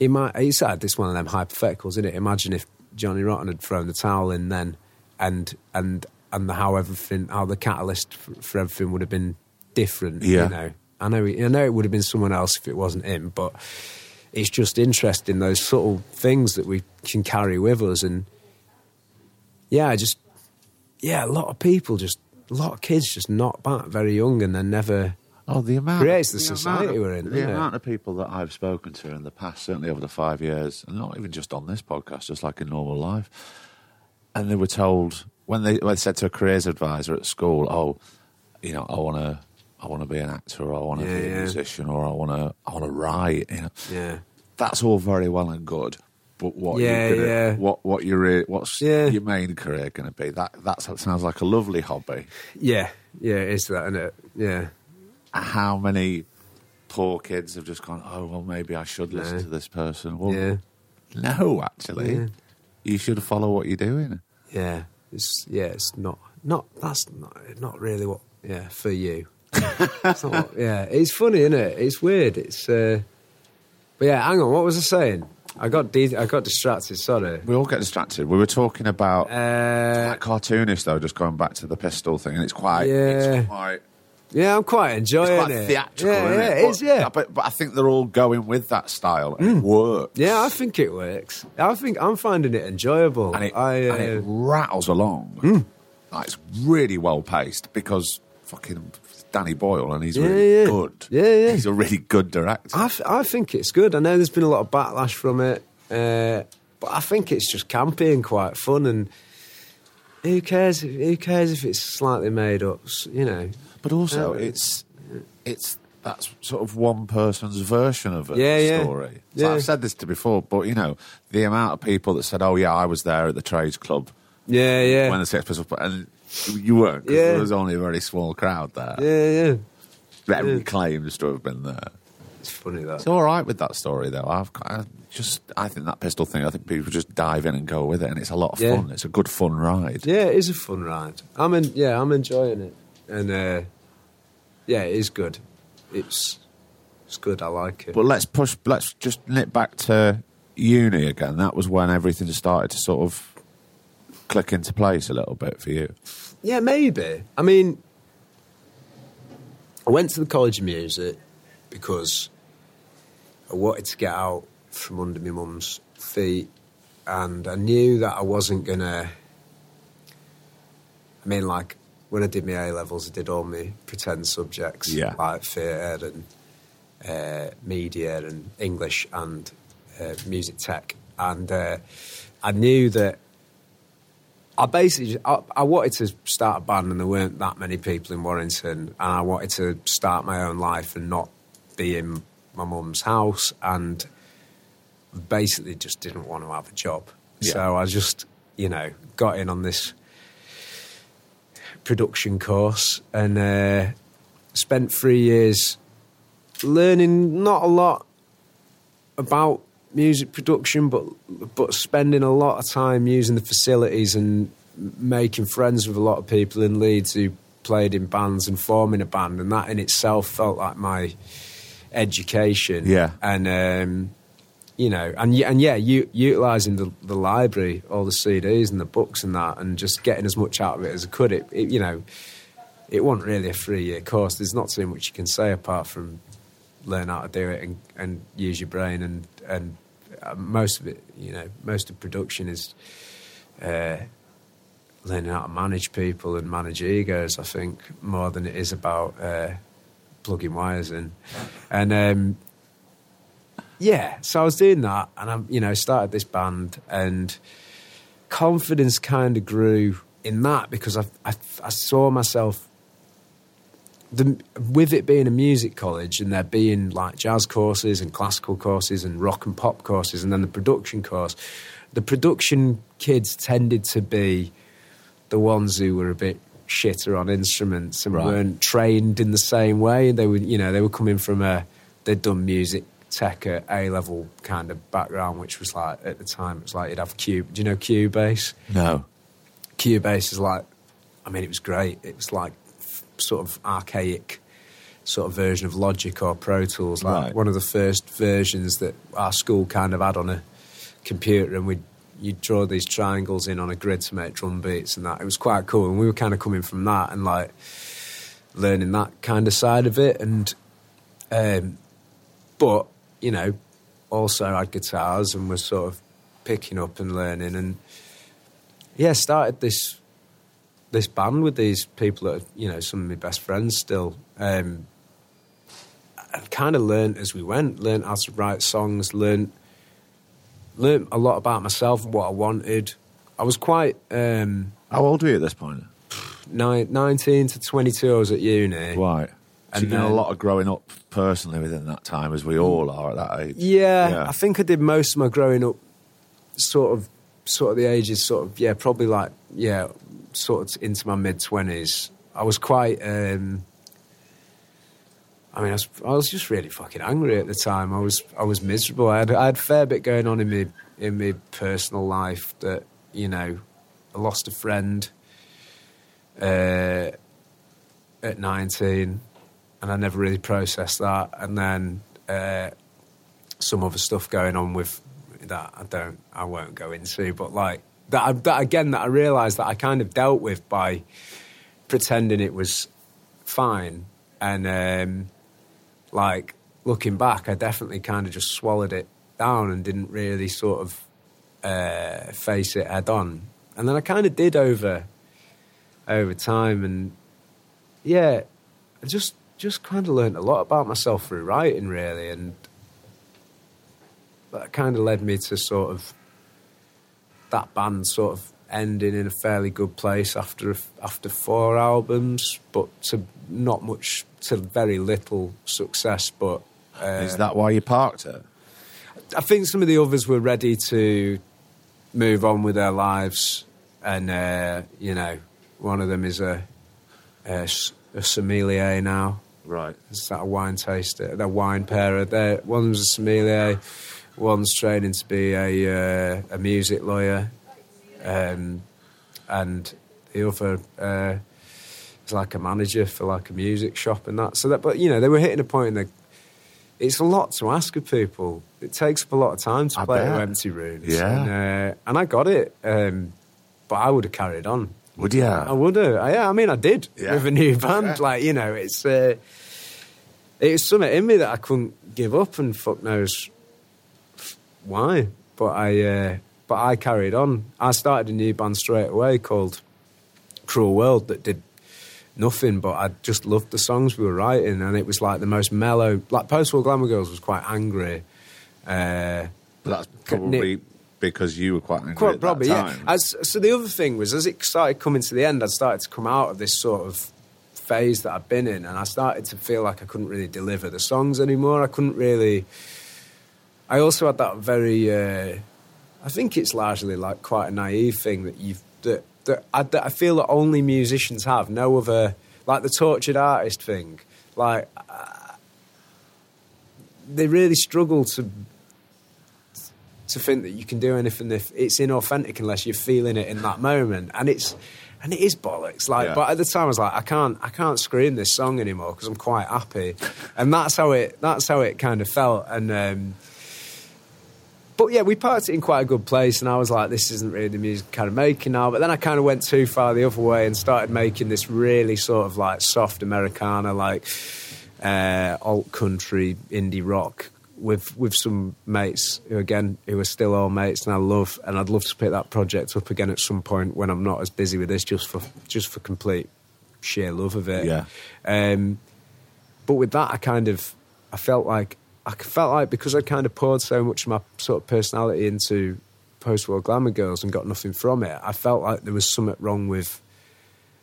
Speaker 2: ima- you said this one of them hypotheticals isn't it? Imagine if Johnny Rotten had thrown the towel in then and and and the, how everything how the catalyst for, for everything would have been different
Speaker 1: Yeah.
Speaker 2: you know? I know I know it would have been someone else if it wasn't him but it's just interesting those subtle things that we can carry with us. And yeah I just yeah a lot of people just a lot of kids just knock back very young and then never
Speaker 1: Oh, the amount
Speaker 2: Creates the
Speaker 1: amount
Speaker 2: society
Speaker 1: of-
Speaker 2: we're in,
Speaker 1: The
Speaker 2: doesn't it?
Speaker 1: amount of people that I've spoken to in the past, certainly over the five years, and not even just on this podcast, just like in normal life, and they were told when they, when they said to a careers advisor at school, "Oh, you know, I want to, I want to be an actor, or I want to
Speaker 2: Yeah,
Speaker 1: be a
Speaker 2: yeah.
Speaker 1: musician, or I want to, I want to write." You know,
Speaker 2: yeah
Speaker 1: that's all very well and good. But what
Speaker 2: Yeah,
Speaker 1: gonna,
Speaker 2: yeah.
Speaker 1: what what your what's
Speaker 2: Yeah.
Speaker 1: your main career going to be? That that sounds like a lovely hobby.
Speaker 2: yeah yeah it is that isn't it yeah
Speaker 1: how many poor kids have just gone, oh, well, maybe I should listen
Speaker 2: No.
Speaker 1: to this person. Well,
Speaker 2: yeah
Speaker 1: no, actually.
Speaker 2: Yeah.
Speaker 1: You should follow what you're doing.
Speaker 2: yeah it's yeah it's not not that's not not really what yeah for you [LAUGHS] It's not what- yeah it's funny isn't it it's weird it's uh but yeah hang on what was I saying I got de- I got distracted sorry
Speaker 1: We all get distracted. We were talking about
Speaker 2: uh,
Speaker 1: like cartoonish, though, just going back to the pistol thing, and it's quite,
Speaker 2: Yeah.
Speaker 1: it's quite,
Speaker 2: yeah I'm quite enjoying it's
Speaker 1: quite
Speaker 2: it
Speaker 1: theatrical.
Speaker 2: yeah,
Speaker 1: isn't
Speaker 2: yeah
Speaker 1: it?
Speaker 2: it is yeah
Speaker 1: But, but I think they're all going with that style, and it works.
Speaker 2: yeah I think it works I think I'm finding it enjoyable
Speaker 1: and it,
Speaker 2: I, uh,
Speaker 1: and it rattles along. Like, it's really well paced because fucking Danny Boyle, and he's
Speaker 2: Yeah,
Speaker 1: really
Speaker 2: yeah.
Speaker 1: good.
Speaker 2: Yeah, yeah.
Speaker 1: He's a really good director.
Speaker 2: I, th- I think it's good. I know there's been a lot of backlash from it, uh, but I think it's just campy and quite fun. And who cares? Who cares if it's slightly made up? You know.
Speaker 1: But also,
Speaker 2: Yeah.
Speaker 1: it's it's that's sort of one person's version of a
Speaker 2: Yeah, yeah.
Speaker 1: story. So
Speaker 2: Yeah.
Speaker 1: I've said this to before, but you know, the amount of people that said, "Oh yeah, I was there at the trades club
Speaker 2: Yeah, yeah,
Speaker 1: when the Sex Pistols," and you weren't. 'cause
Speaker 2: Yeah.
Speaker 1: there was only a very small crowd there.
Speaker 2: yeah, yeah.
Speaker 1: Very
Speaker 2: Yeah.
Speaker 1: claims to have been there.
Speaker 2: It's funny that.
Speaker 1: It's all right with that story though. I've I just I think that pistol thing. I think people just dive in and go with it, and it's a lot of
Speaker 2: Yeah.
Speaker 1: fun. It's a good fun ride.
Speaker 2: Yeah, it is a fun ride. I'm in, yeah, I'm enjoying it, and uh, yeah, it is good. It's it's good. I like it.
Speaker 1: But let's push. Let's just nip back to uni again. That was when everything started to sort of click into place a little bit for you.
Speaker 2: Yeah, maybe. I mean, I went to the College of Music because I wanted to get out from under my mum's feet, and I knew that I wasn't gonna. I mean, like when I did my A levels, I did all my pretend subjects,
Speaker 1: Yeah.
Speaker 2: like theatre and uh, media and English and uh, music tech, and uh, I knew that I basically I, I wanted to start a band, and there weren't that many people in Warrington, and I wanted to start my own life and not be in my mum's house, and basically just didn't want to have a job.
Speaker 1: Yeah.
Speaker 2: So I just, you know, got in on this production course and uh, spent three years learning not a lot about music production, but but spending a lot of time using the facilities and making friends with a lot of people in Leeds who played in bands and forming a band, and that in itself felt like my education.
Speaker 1: Yeah.
Speaker 2: and um, you know, and and yeah, utilizing the the library, all the CDs and the books and that, and just getting as much out of it as I could. It, it you know, it wasn't really a three year course. There's not too much you can say apart from learn how to do it and, and use your brain and and most of it, you know, most of production is uh, learning how to manage people and manage egos. I think more than it is about uh, plugging wires in, and um, yeah. So I was doing that, and I, you know, started this band, and confidence kind of grew in that because I, I, I saw myself the, with it being a music college and there being like jazz courses and classical courses and rock and pop courses and then the production course, the production kids tended to be the ones who were a bit shitter on instruments and
Speaker 1: Right.
Speaker 2: weren't trained in the same way. They were, you know, they were coming from a they'd done music tech at A level kind of background, which was like at the time it was like you'd have Cube. Do you know Cubase?
Speaker 1: No.
Speaker 2: Cubase is like, I mean, it was great. It was like sort of archaic sort of version of Logic or Pro Tools, like
Speaker 1: Right.
Speaker 2: one of the first versions that our school kind of had on a computer, and we you'd draw these triangles in on a grid to make drum beats and that. It was quite cool, and we were kind of coming from that and like learning that kind of side of it, and um, but you know, also had guitars and was sort of picking up and learning and yeah, started this this band with these people that are, you know some of my best friends still. Um, and kind of learned as we went, learned how to write songs, learned learned a lot about myself, and what I wanted. I was quite um,
Speaker 1: How old were you at this point?
Speaker 2: ni- nineteen to twenty two. I was at uni.
Speaker 1: Right. So
Speaker 2: And
Speaker 1: you did a lot of growing up personally within that time, as we all are at that age.
Speaker 2: Yeah,
Speaker 1: Yeah.
Speaker 2: I think I did most of my growing up, sort of, sort of the ages, sort of, yeah, probably like, yeah, sort of into my mid twenties. I was quite. Um, I mean, I was, I was just really fucking angry at the time. I was, I was miserable. I had, I had a fair bit going on in my, in my personal life. That you know, I lost a friend uh, at nineteen, and I never really processed that. And then uh, some other stuff going on with that I don't, I won't go into, but like that, I, that again, that I realised that I kind of dealt with by pretending it was fine, and um, like looking back, I definitely kind of just swallowed it down and didn't really sort of uh, face it head on, and then I kind of did over over time, and yeah, I just just kind of learned a lot about myself through writing, really, and that kind of led me to sort of that band sort of ending in a fairly good place after after four albums, but to not much to very little success. But uh,
Speaker 1: Is that why you parked it?
Speaker 2: I think some of the others were ready to move on with their lives, and uh, you know, one of them is a a sommelier now.
Speaker 1: Right.
Speaker 2: It's that a wine taster, they're wine pairer. They're, one's a sommelier, one's training to be a uh, a music lawyer, um, and the other uh, is like a manager for like a music shop and that. So that, but you know, they were hitting a point in the. It's a lot to ask of people. It takes up a lot of time to
Speaker 1: I
Speaker 2: play
Speaker 1: bet.
Speaker 2: empty rooms.
Speaker 1: Yeah.
Speaker 2: and, uh, and I got it, um, but I would have carried on.
Speaker 1: Would you?
Speaker 2: I would have. Yeah, I mean, I did
Speaker 1: Yeah.
Speaker 2: with a new band.
Speaker 1: Yeah.
Speaker 2: Like you know, it's uh, it was something in me that I couldn't give up, and fuck knows why. But I, uh, but I carried on. I started a new band straight away called Cruel World that did nothing, but I just loved the songs we were writing, and it was like the most mellow. Like Post War Glamour Girls was quite angry. Uh,
Speaker 1: But that's probably because you were quite angry
Speaker 2: Quite
Speaker 1: at
Speaker 2: probably,
Speaker 1: that
Speaker 2: yeah. As, so the other thing was, as it started coming to the end, I'd started to come out of this sort of phase that I'd been in, and I started to feel like I couldn't really deliver the songs anymore. I couldn't really. I also had that very. Uh, I think it's largely like quite a naive thing that you've that that I, that I feel that only musicians have. No other like the tortured artist thing. Like uh, they really struggle to to think that you can do anything if it's inauthentic unless you're feeling it in that moment, and it's and it is bollocks. Like,
Speaker 1: Yeah.
Speaker 2: but at the time I was like, I can't I can't scream this song anymore because I'm quite happy, [LAUGHS] and that's how it that's how it kind of felt, and. Um, but yeah, we parked it in quite a good place, and I was like, "This isn't really the music I'm kind of making now." But then I kind of went too far the other way and started making this really sort of like soft Americana, like uh, alt country indie rock with with some mates who again who are still all mates, and I love, and I'd love to pick that project up again at some point when I'm not as busy with this, just for just for complete sheer love of it.
Speaker 1: Yeah.
Speaker 2: Um, but with that, I kind of I felt like I felt like because I'd kind of poured so much of my sort of personality into post-war glamour girls and got nothing from it. I felt like there was something wrong with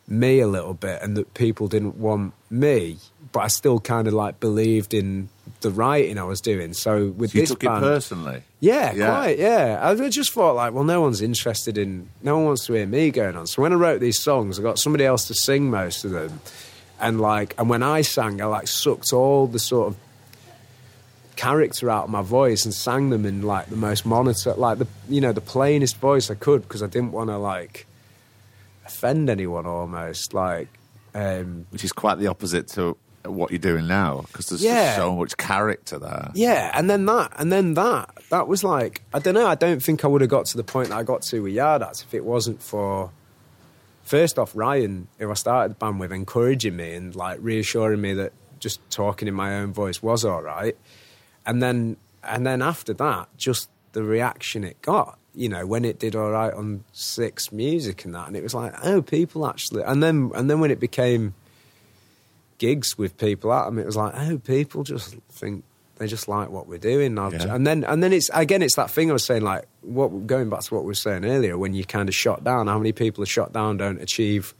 Speaker 2: me a little bit, and that people didn't want me. But I still kind of like believed in the writing I was doing. So with
Speaker 1: So you
Speaker 2: this
Speaker 1: took
Speaker 2: band,
Speaker 1: it personally.
Speaker 2: yeah,
Speaker 1: Yeah.
Speaker 2: quite. Yeah, I just thought like, well, no one's interested in, no one wants to hear me going on. So when I wrote these songs, I got somebody else to sing most of them, and like, and when I sang, I like sucked all the sort of character out of my voice and sang them in like the most monitor, like the you know the plainest voice I could because I didn't want to like offend anyone almost like. Um,
Speaker 1: Which is quite the opposite to what you're doing now because there's
Speaker 2: Yeah.
Speaker 1: just so much character there.
Speaker 2: Yeah, and then that, and then that. That was like, I don't know. I don't think I would have got to the point that I got to with Yard Acts if it wasn't for, first off, Ryan, who I started the band with, encouraging me and like reassuring me that just talking in my own voice was all right. And then, and then after that, just the reaction it got. You know, when it did all right on Six Music and that, and it was like, oh, people actually. And then, and then when it became gigs with people at them, it was like, oh, people just think they just like what we're doing.
Speaker 1: Yeah.
Speaker 2: And then, and then it's again, it's that thing I was saying, like, what going back to what we were saying earlier, when you kind of shot down, how many people are shot down don't achieve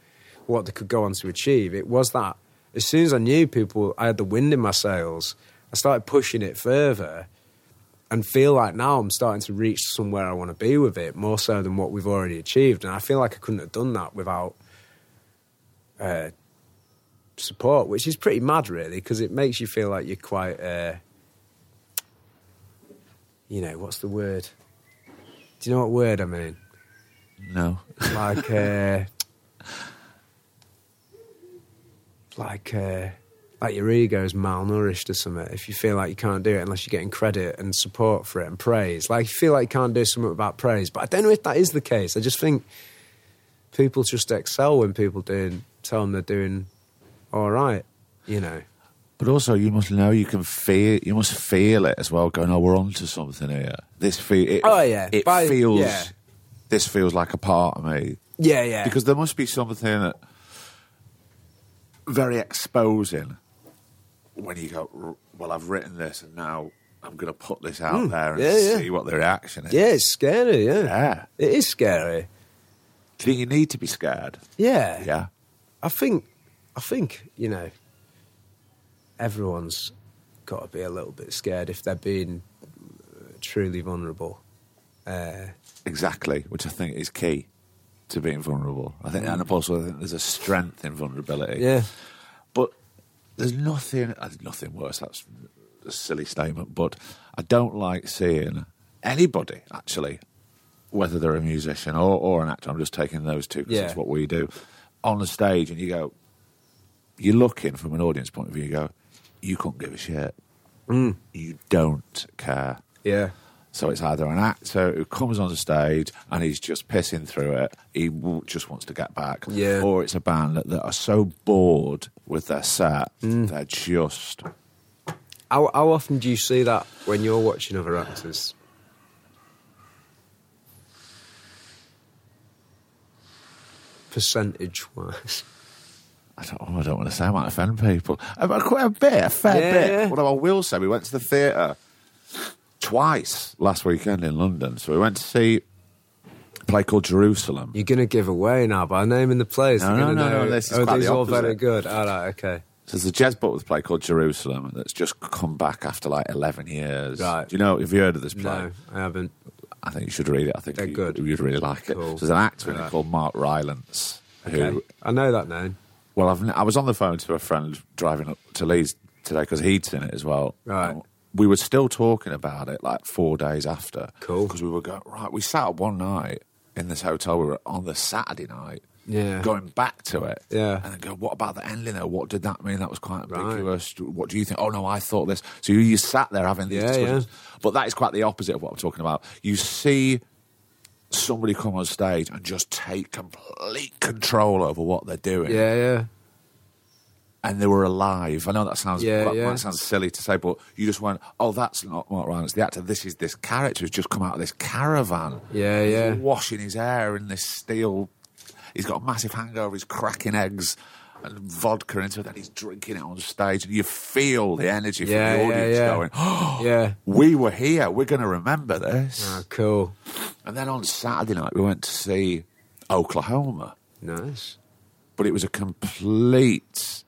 Speaker 2: what they could go on to achieve. It was that as soon as I knew people, I had the wind in my sails. I started pushing it further. And feel like now I'm starting to reach somewhere I want to be with it more so than what we've already achieved. And I feel like I couldn't have done that without uh, support, which is pretty mad, really, because it makes you feel like you're quite, uh, you know, what's the word? Do you know what word I mean?
Speaker 1: No.
Speaker 2: Like, uh, [LAUGHS] like, uh, like your is malnourished or something. If you feel like you can't do it unless you're getting credit and support for it and praise, like you feel like you can't do something about praise. But I don't know if that is the case. I just think people just excel when people doing tell them they're doing all right. You know.
Speaker 1: But also, you must know you can feel. You must feel it as well. Going, oh, we're onto something here. This feel. It,
Speaker 2: Oh, yeah.
Speaker 1: It
Speaker 2: By-
Speaker 1: feels.
Speaker 2: yeah.
Speaker 1: This feels like a part of me
Speaker 2: Yeah, yeah.
Speaker 1: because there must be something that very exposing when you go, well, I've written this and now I'm going to put this out there and
Speaker 2: Hmm. yeah, yeah.
Speaker 1: see what the reaction is.
Speaker 2: Yeah, it's scary. Yeah,
Speaker 1: Yeah.
Speaker 2: it is scary.
Speaker 1: Do you think you need to be scared?
Speaker 2: Yeah,
Speaker 1: Yeah.
Speaker 2: I think, I think you know, everyone's got to be a little bit scared if they're being uh, truly vulnerable. Uh,
Speaker 1: Exactly, which I think is key to being vulnerable. I think, and also I think there's a strength in vulnerability.
Speaker 2: yeah,
Speaker 1: But there's nothing, uh, nothing worse. That's a silly statement. But I don't like seeing anybody actually, whether they're a musician or, or an actor. I'm just taking those two because
Speaker 2: Yeah.
Speaker 1: that's what we do on the stage, and you go, you're looking from an audience point of view. You go, you couldn't give a shit. You don't care.
Speaker 2: yeah,
Speaker 1: So it's either an actor who comes on the stage and he's just pissing through it, he w- just wants to get back,
Speaker 2: Yeah.
Speaker 1: or it's a band that, that are so bored with their set,
Speaker 2: Mm.
Speaker 1: they're just
Speaker 2: How, how often do you see that when you're watching other actors? Percentage wise.
Speaker 1: I don't, oh, I don't want to say I might offend people. Uh, Quite a bit, a fair
Speaker 2: Yeah,
Speaker 1: bit.
Speaker 2: yeah.
Speaker 1: What I will say, we went to the theatre twice last weekend in London. So we went to see a play called Jerusalem.
Speaker 2: You're going to give away now by naming the players.
Speaker 1: No,
Speaker 2: They're
Speaker 1: no,
Speaker 2: gonna
Speaker 1: no, no, this is
Speaker 2: oh,
Speaker 1: quite
Speaker 2: these
Speaker 1: the
Speaker 2: all very good. All right, okay.
Speaker 1: So there's a jazz Jez Butler's play called Jerusalem that's just come back after like 11 years.
Speaker 2: Right.
Speaker 1: Do you know, have you heard of this play?
Speaker 2: No, I haven't.
Speaker 1: I think you should read it. I think
Speaker 2: They're
Speaker 1: you,
Speaker 2: good.
Speaker 1: you'd really like it.
Speaker 2: Cool.
Speaker 1: So there's an actor in it
Speaker 2: Right.
Speaker 1: called Mark Rylance.
Speaker 2: Okay.
Speaker 1: Who,
Speaker 2: I know that name.
Speaker 1: well, I've, I was on the phone to a friend driving up to Leeds today because he'd seen it as well.
Speaker 2: Right.
Speaker 1: And we were still talking about it like four days after.
Speaker 2: Cool.
Speaker 1: Because we were going, right, we sat up one night in this hotel. We were on the Saturday night.
Speaker 2: Yeah.
Speaker 1: Going back to it.
Speaker 2: Yeah.
Speaker 1: And then go, what about the ending though? What did that mean? That was quite
Speaker 2: Right.
Speaker 1: What do you think? Oh no, I thought this. So you, you sat there having these
Speaker 2: Yeah,
Speaker 1: discussions. But that is quite the opposite of what I'm talking about. You see somebody come on stage and just take complete control over what they're doing
Speaker 2: Yeah, yeah.
Speaker 1: And they were alive. I know that sounds
Speaker 2: Yeah,
Speaker 1: that
Speaker 2: yeah.
Speaker 1: might sound silly to say, but you just went, "Oh, that's not Mark Rylance, the actor. This is this character who's just come out of this caravan.
Speaker 2: Yeah,
Speaker 1: He's
Speaker 2: yeah.
Speaker 1: washing his hair in this steel. He's got a massive hangover. He's cracking eggs and vodka into it, and he's drinking it on stage, and you feel the energy
Speaker 2: Yeah,
Speaker 1: from the
Speaker 2: yeah,
Speaker 1: audience
Speaker 2: yeah.
Speaker 1: going, "Oh,
Speaker 2: Yeah.
Speaker 1: we were here. We're going to remember this."
Speaker 2: Oh, cool.
Speaker 1: And then on Saturday night, we went to see Oklahoma
Speaker 2: Nice.
Speaker 1: but it was a complete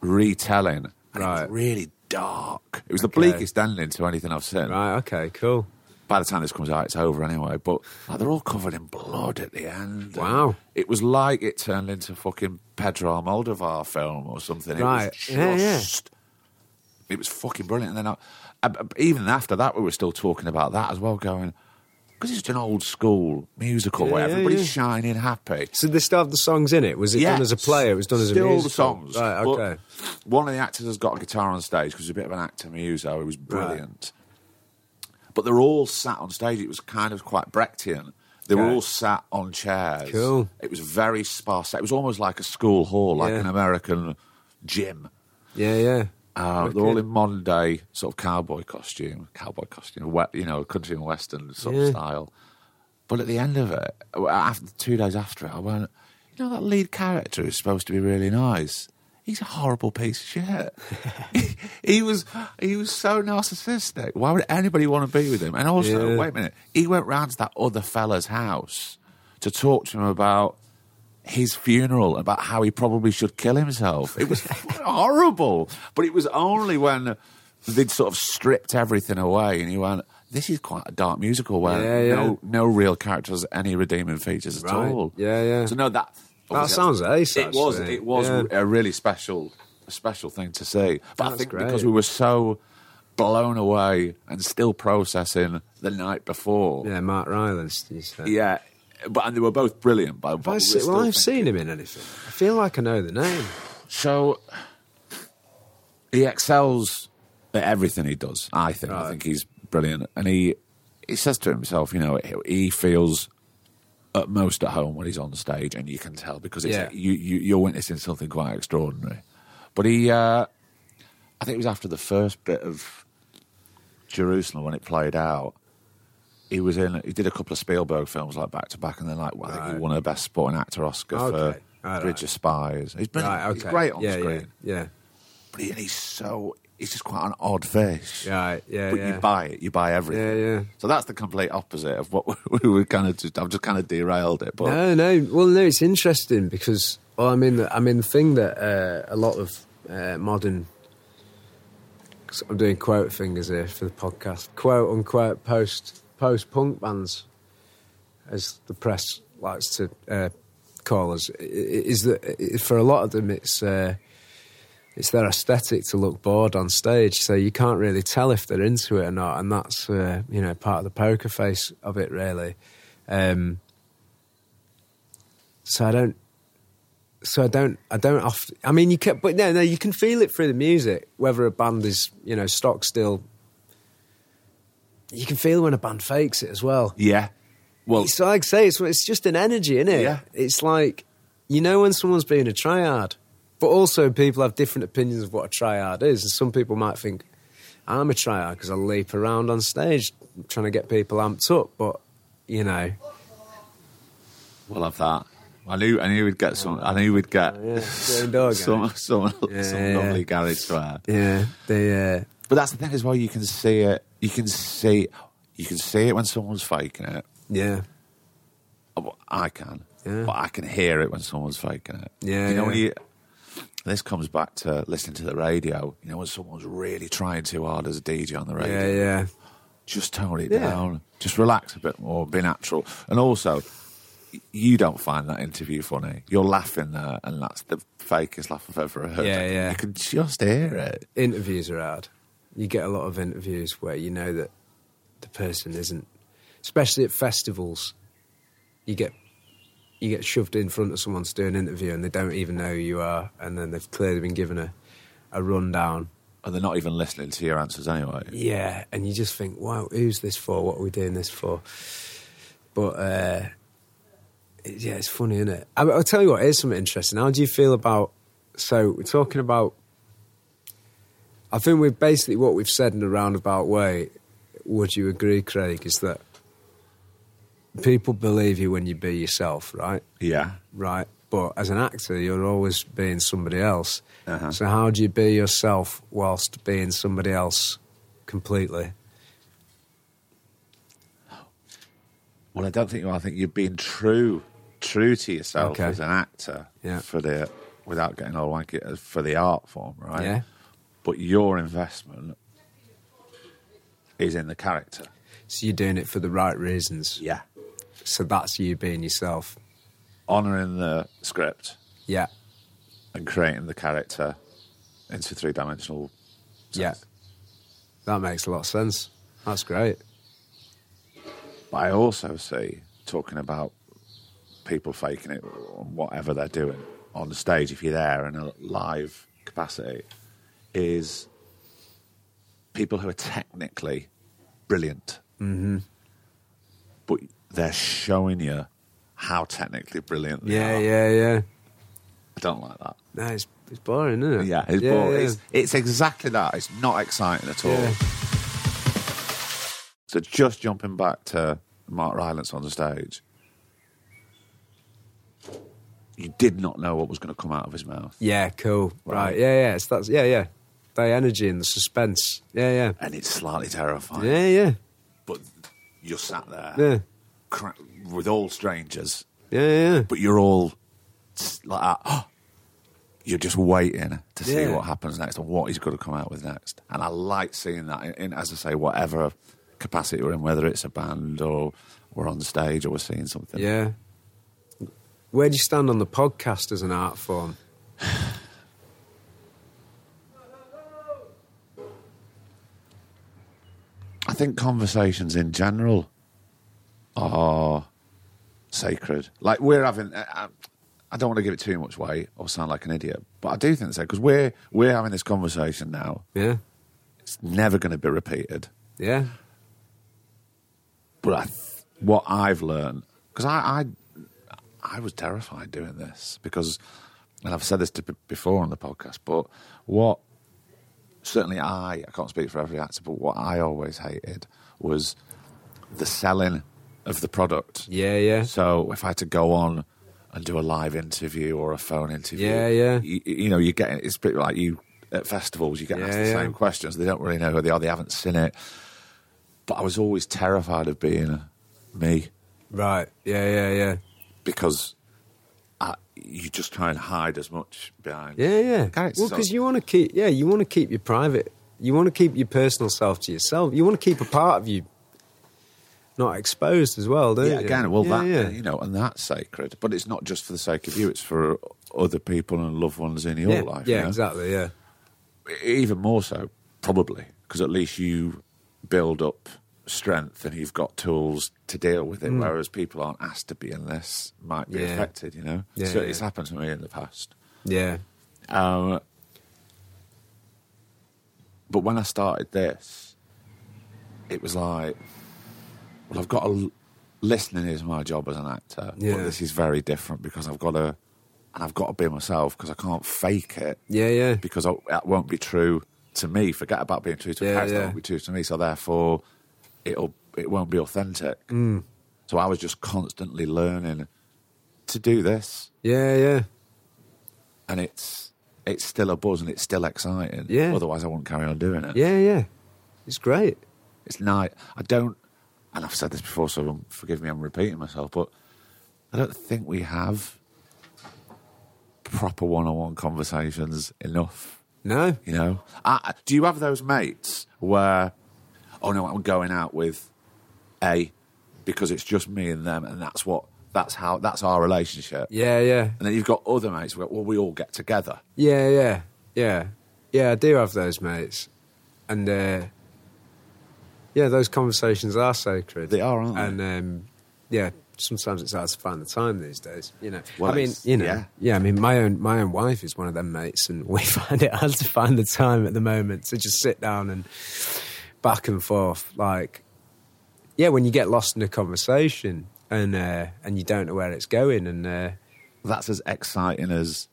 Speaker 1: retelling. And
Speaker 2: Right.
Speaker 1: really dark. It was the bleakest ending to anything I've seen.
Speaker 2: Right, okay, cool.
Speaker 1: By the time this comes out, it's over anyway. But like, they're all covered in blood at the end.
Speaker 2: Wow.
Speaker 1: It was like it turned into fucking Pedro Almodovar film or something.
Speaker 2: Right.
Speaker 1: It was
Speaker 2: Yeah, yeah.
Speaker 1: just. It was fucking brilliant. And then I, I- even after that, we were still talking about that as well, going. Because it's an old school musical where
Speaker 2: Yeah, yeah,
Speaker 1: everybody's
Speaker 2: yeah.
Speaker 1: shining happy.
Speaker 2: So they still have the songs in it? Was it done as a play? It was done as a
Speaker 1: Still
Speaker 2: musical?
Speaker 1: the songs.
Speaker 2: Right,
Speaker 1: but
Speaker 2: okay.
Speaker 1: one of the actors has got a guitar on stage because he's a bit of an actor muso. He was brilliant. But they're all sat on stage. It was kind of quite Brechtian. They were all sat on chairs.
Speaker 2: Cool.
Speaker 1: It was very sparse. It was almost like a school hall, like
Speaker 2: Yeah.
Speaker 1: an American gym.
Speaker 2: Yeah, yeah.
Speaker 1: Uh, they're all in modern day sort of cowboy costume, cowboy costume, you know, country and western sort
Speaker 2: Yeah.
Speaker 1: of style. But at the end of it, after two days after it, I went, you know, that lead character is supposed to be really nice. He's a horrible piece of shit. he, [LAUGHS] [LAUGHS] he was he was so narcissistic. Why would anybody want to be with him? And also,
Speaker 2: Yeah.
Speaker 1: wait a minute, he went round to that other fella's house to talk to him about his funeral, about how he probably should kill himself. It was [LAUGHS] horrible. But it was only when they'd sort of stripped everything away and he went, this is quite a dark musical where
Speaker 2: Yeah, yeah.
Speaker 1: no no real characters, any redeeming features at
Speaker 2: Right.
Speaker 1: all.
Speaker 2: Yeah, yeah.
Speaker 1: So no, that
Speaker 2: That sounds ace,
Speaker 1: It was it was
Speaker 2: Yeah.
Speaker 1: a really special a special thing to see. But I think
Speaker 2: great.
Speaker 1: because we were so blown away and still processing the night before.
Speaker 2: Yeah, Mark Rylance.
Speaker 1: Yeah, but and they were both brilliant. But,
Speaker 2: Have
Speaker 1: but
Speaker 2: I
Speaker 1: we were
Speaker 2: se-
Speaker 1: still
Speaker 2: well, I've seen him in anything. I feel like I know the name.
Speaker 1: So he excels at everything he does. I think. I think he's brilliant, and he he says to himself, you know, he- he feels at most at home when he's on stage, and you can tell because it's,
Speaker 2: Yeah.
Speaker 1: you, you you're witnessing something quite extraordinary. But he, uh, I think it was after the first bit of Jerusalem when it played out. He was in. He did a couple of Spielberg films like back to back, and then like well, I think he won a Best Supporting Actor Oscar
Speaker 2: Okay, Right,
Speaker 1: Bridge
Speaker 2: right.
Speaker 1: of Spies. He's brilliant.
Speaker 2: Right, okay.
Speaker 1: He's great on
Speaker 2: yeah,
Speaker 1: screen,
Speaker 2: Yeah,
Speaker 1: but he, he's so he's just quite an odd face.
Speaker 2: yeah, right, yeah,
Speaker 1: but
Speaker 2: yeah.
Speaker 1: you buy it, you buy everything.
Speaker 2: Yeah, yeah.
Speaker 1: So that's the complete opposite of what [LAUGHS] we were kind of just. I've just kind of derailed it, but
Speaker 2: No, no. Well, no, it's interesting because well, I mean, the, I mean, the thing that uh, a lot of uh, modern, I'm doing quote fingers here for the podcast, quote unquote post post punk bands, as the press likes to uh, call us, is that for a lot of them it's. Uh, it's their aesthetic to look bored on stage, so you can't really tell if they're into it or not, and that's uh, you know part of the poker face of it, really. Um, so I don't. So I don't. I don't often. I mean, you can, but no, no, you can feel it through the music. Whether a band is, you know, stock still. You can feel when a band fakes it as well.
Speaker 1: yeah. Well,
Speaker 2: It's like I say, it's, it's just an energy, isn't it?
Speaker 1: Yeah.
Speaker 2: It's like you know when someone's being a triad, but also people have different opinions of what a triad is. And some people might think I'm a triad because I leap around on stage trying to get people amped up. But you know,
Speaker 1: we'll have that. I knew. I knew we'd get some. I knew we'd get
Speaker 2: yeah, Green Dog, [LAUGHS]
Speaker 1: some some
Speaker 2: Yeah,
Speaker 1: some
Speaker 2: yeah.
Speaker 1: lovely garage swear.
Speaker 2: yeah, they. Uh,
Speaker 1: But that's the thing as well. You can see it. You can see. You can see it when someone's faking it.
Speaker 2: yeah,
Speaker 1: oh, I can.
Speaker 2: Yeah.
Speaker 1: But I can hear it when someone's faking it.
Speaker 2: Yeah,
Speaker 1: You know when you. This comes back to listening to the radio. You know when someone's really trying too hard as a DJ on the radio.
Speaker 2: yeah, yeah.
Speaker 1: Just tone it
Speaker 2: Yeah.
Speaker 1: down. Just relax a bit more. Be natural. And also, you don't find that interview funny. You're laughing there, and that's the fakest laugh I've ever heard.
Speaker 2: Yeah, yeah.
Speaker 1: You can just hear it.
Speaker 2: Interviews are hard. You get a lot of interviews where you know that the person isn't, especially at festivals. You get you get shoved in front of someone to do an interview and they don't even know who you are, and then they've clearly been given a a rundown.
Speaker 1: And they're not even listening to your answers anyway.
Speaker 2: Yeah, and you just think, wow, who's this for? What are we doing this for? But uh, yeah, it's funny, isn't it? I, I'll tell you what, here's something interesting. How do you feel about? So we're talking about. I think we've basically what we've said in a roundabout way. Would you agree, Craig? Is that people believe you when you be yourself, right?
Speaker 1: Yeah.
Speaker 2: right? But as an actor, you're always being somebody else.
Speaker 1: Uh-huh.
Speaker 2: So how do you be yourself whilst being somebody else completely?
Speaker 1: Well, I don't think you are. I think you're being true, true to yourself
Speaker 2: Okay.
Speaker 1: as an actor
Speaker 2: Yeah.
Speaker 1: for the without getting all wanky for the art form, right?
Speaker 2: Yeah.
Speaker 1: But your investment is in the character.
Speaker 2: So you're doing it for the right reasons.
Speaker 1: Yeah.
Speaker 2: So that's you being yourself.
Speaker 1: Honouring the script
Speaker 2: Yeah.
Speaker 1: and creating the character into three dimensional.
Speaker 2: Yeah. That makes a lot of sense. That's great.
Speaker 1: But I also see talking about people faking it, whatever they're doing on the stage, if you're there in a live capacity, is people who are technically brilliant, mm-hmm. but they're showing you how technically brilliant they
Speaker 2: Yeah,
Speaker 1: are.
Speaker 2: yeah, yeah. Yeah.
Speaker 1: I don't like that.
Speaker 2: No, it's, it's boring, isn't it?
Speaker 1: Yeah, it's
Speaker 2: yeah,
Speaker 1: boring.
Speaker 2: yeah.
Speaker 1: It's, it's exactly that. It's not exciting at all.
Speaker 2: Yeah.
Speaker 1: So just jumping back to Mark Rylance on the stage, you did not know what was going to come out of his mouth,
Speaker 2: Yeah, cool. Right.
Speaker 1: Right.
Speaker 2: Yeah, yeah. It's that's yeah, yeah. The energy and the suspense. Yeah, yeah.
Speaker 1: and it's slightly terrifying.
Speaker 2: Yeah, yeah.
Speaker 1: But you're sat there
Speaker 2: Yeah.
Speaker 1: cra- with all strangers,
Speaker 2: Yeah, yeah.
Speaker 1: but you're all like that. [GASPS] You're just waiting to see
Speaker 2: Yeah.
Speaker 1: what happens next and what he's going to come out with next. And I like seeing that in, in, as I say, whatever capacity we're in, whether it's a band or we're on stage or we're seeing something.
Speaker 2: Yeah. Where do you stand on the podcast as an art form? [SIGHS] [SIGHS] [SIGHS]
Speaker 1: I think conversations in general are sacred. Like we're having, I, I don't want to give it too much weight or sound like an idiot, but I do think so because we're we're having this conversation now.
Speaker 2: Yeah.
Speaker 1: It's never going to be repeated.
Speaker 2: Yeah.
Speaker 1: But I, th- what I've learned, because I, I I was terrified doing this because, and I've said this to, before on the podcast, but what certainly I I can't speak for every actor, but what I always hated was the selling of the product.
Speaker 2: Yeah, yeah.
Speaker 1: So if I had to go on and do a live interview or a phone interview.
Speaker 2: Yeah, yeah.
Speaker 1: You, you know, you get it's a bit like you at festivals. You get asked the
Speaker 2: yeah.
Speaker 1: same questions. They don't really know who they are. They haven't seen it. But I was always terrified of being me
Speaker 2: Right. Yeah, yeah, yeah.
Speaker 1: because you just try and hide as much behind.
Speaker 2: Yeah, yeah.
Speaker 1: Character
Speaker 2: Well, because you want to keep, yeah, you want to keep your private, you want to keep your personal self to yourself. You want to keep a part of you not exposed as well, don't
Speaker 1: yeah,
Speaker 2: you?
Speaker 1: again, well,
Speaker 2: yeah,
Speaker 1: that
Speaker 2: yeah.
Speaker 1: you know, and that's sacred. But it's not just for the sake of you; it's for other people and loved ones in your
Speaker 2: yeah,
Speaker 1: life.
Speaker 2: yeah,
Speaker 1: you know?
Speaker 2: exactly, yeah,
Speaker 1: Even more so, probably, because at least you build up strength and you've got tools to deal with it. Whereas people aren't asked to be unless might be
Speaker 2: Mm. Yeah.
Speaker 1: affected. You know,
Speaker 2: Yeah,
Speaker 1: so
Speaker 2: yeah.
Speaker 1: it's happened to me in the past.
Speaker 2: yeah,
Speaker 1: Um, but when I started this, it was like, well, I've got to. Listening is my job as an actor,
Speaker 2: Yeah.
Speaker 1: but this is very different because I've got to, and I've got to be myself because I can't fake it
Speaker 2: yeah, yeah,
Speaker 1: because I, that won't be true to me. Forget about being true to a
Speaker 2: Yeah,
Speaker 1: character;
Speaker 2: yeah.
Speaker 1: that won't be true to me. So therefore, it'll it won't be authentic.
Speaker 2: Mm.
Speaker 1: So I was just constantly learning to do this,
Speaker 2: yeah, yeah,
Speaker 1: and it's it's still a buzz and it's still exciting.
Speaker 2: Yeah.
Speaker 1: Otherwise, I wouldn't carry on doing it.
Speaker 2: yeah, yeah. It's great.
Speaker 1: It's night. I don't, and I've said this before, so forgive me, I'm repeating myself, but I don't think we have proper one-on-one conversations enough.
Speaker 2: No,
Speaker 1: You know, I, do you have those mates where, oh no, I'm going out with A because it's just me and them, and that's what that's how that's our relationship.
Speaker 2: yeah, yeah,
Speaker 1: And then you've got other mates where well, we all get together.
Speaker 2: yeah, yeah, yeah, yeah. I do have those mates, and uh, yeah, those conversations are sacred.
Speaker 1: They are, aren't they?
Speaker 2: And um, yeah, sometimes it's hard to find the time these days. You know,
Speaker 1: Well,
Speaker 2: I mean, you know,
Speaker 1: yeah.
Speaker 2: yeah. I mean, my own my own wife is one of them mates, and [LAUGHS] we find it hard to find the time at the moment to just sit down and back and forth. Like, yeah, when you get lost in a conversation and uh, and you don't know where it's going, and uh,
Speaker 1: That's as exciting as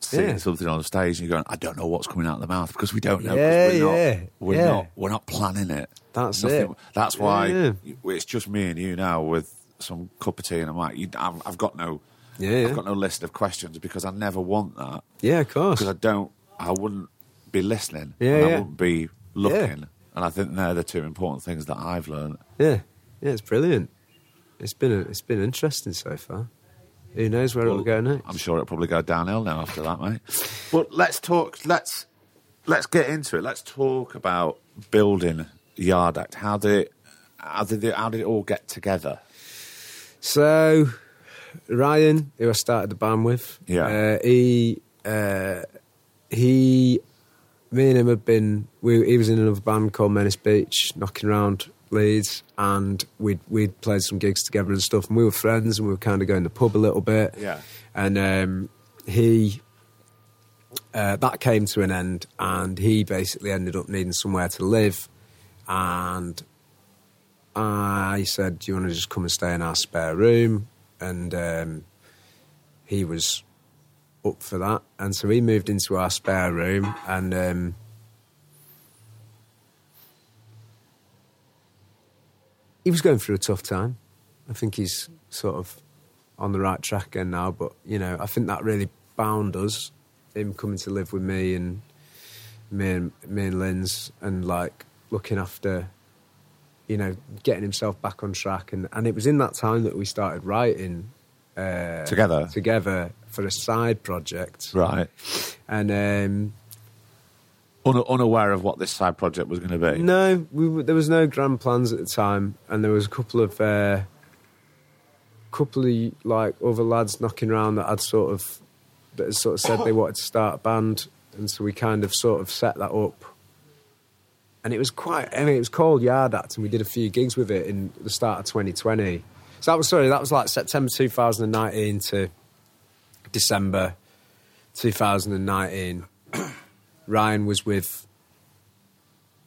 Speaker 1: seeing
Speaker 2: Yeah.
Speaker 1: something on the stage and you're going, I don't know what's coming out of the mouth because we don't know.
Speaker 2: Yeah,
Speaker 1: we're
Speaker 2: yeah,
Speaker 1: not, we're
Speaker 2: yeah.
Speaker 1: not we're not planning it.
Speaker 2: That's it.
Speaker 1: That's why
Speaker 2: Yeah.
Speaker 1: it's just me and you now with some cup of tea and I'm like, you, I've, I've got no,
Speaker 2: Yeah, yeah.
Speaker 1: I've got no list of questions because I never want that
Speaker 2: yeah, of course,
Speaker 1: because I don't, I wouldn't be listening
Speaker 2: Yeah,
Speaker 1: and I wouldn't be looking. And I think they're the two important things that I've learned.
Speaker 2: yeah, yeah, it's brilliant. It's been a, it's been interesting so far. Who knows where it'll go next?
Speaker 1: I'm sure it'll probably go downhill now after that, mate. [LAUGHS] But let's talk. Let's let's get into it. Let's talk about building Yard Act. How did it? How did it? How did it all get together?
Speaker 2: So, Ryan, who I started the band with,
Speaker 1: Yeah.
Speaker 2: uh, he, uh, he, me and him had been. We, he was in another band called Menace Beach, knocking around Leeds, and we'd we'd played some gigs together and stuff. And we were friends, and we were kind of going to the pub a little bit.
Speaker 1: Yeah.
Speaker 2: and um, he. Uh, that came to an end, and he basically ended up needing somewhere to live, and I said, "Do you want to just come and stay in our spare room?" And um, he was up for that, and so he moved into our spare room, and um, he was going through a tough time. I think he's sort of on the right track again now, but you know, I think that really bound us. Him coming to live with me and me and me and Lynn's, and like looking after you know, getting himself back on track. And, and it was in that time that we started writing uh,
Speaker 1: Together?
Speaker 2: together for a side project.
Speaker 1: Right.
Speaker 2: And um,
Speaker 1: Un- unaware of what this side project was going to be.
Speaker 2: no, we, there was no grand plans at the time, and there was a couple of uh, couple of like other lads knocking around that had sort of that had sort of said they wanted to start a band, and so we kind of sort of set that up. And it was quite. I mean, it was called Yard Act, and we did a few gigs with it in the start of 2020. So that was sorry, that was like September 2019 to December 2019. [CLEARS THROAT] Ryan was with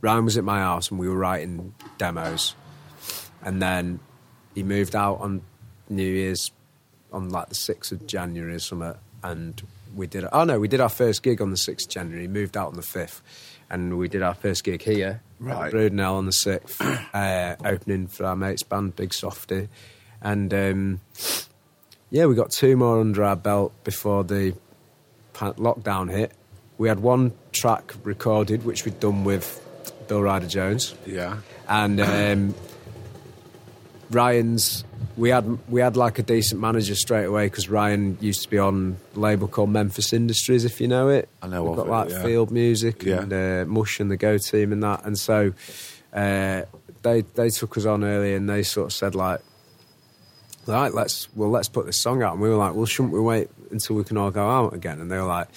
Speaker 2: Ryan was at my house and we were writing demos. And then he moved out on New Year's on like the 6th of January or something. And we did, oh no, we did our first gig on the 6th of January. He moved out on the 5th. And we did our first gig here
Speaker 1: Right.
Speaker 2: at Brudenell on the 6th, [CLEARS THROAT] uh, opening for our mate's band, Big Softy. And um, yeah, we got two more under our belt before the lockdown hit. We had one track recorded, which we'd done with Bill Ryder Jones,
Speaker 1: Yeah.
Speaker 2: and um, [COUGHS] Ryan's. We had we had like a decent manager straight away because Ryan used to be on a label called Memphis Industries, if you know it.
Speaker 1: I know
Speaker 2: We've got
Speaker 1: it,
Speaker 2: like
Speaker 1: yeah.
Speaker 2: field music
Speaker 1: Yeah.
Speaker 2: and uh, Mush and the Go Team and that, and so uh, they they took us on early and they sort of said like, right, let's well let's put this song out, and we were like, well, shouldn't we wait until we can all go out again? And they were like.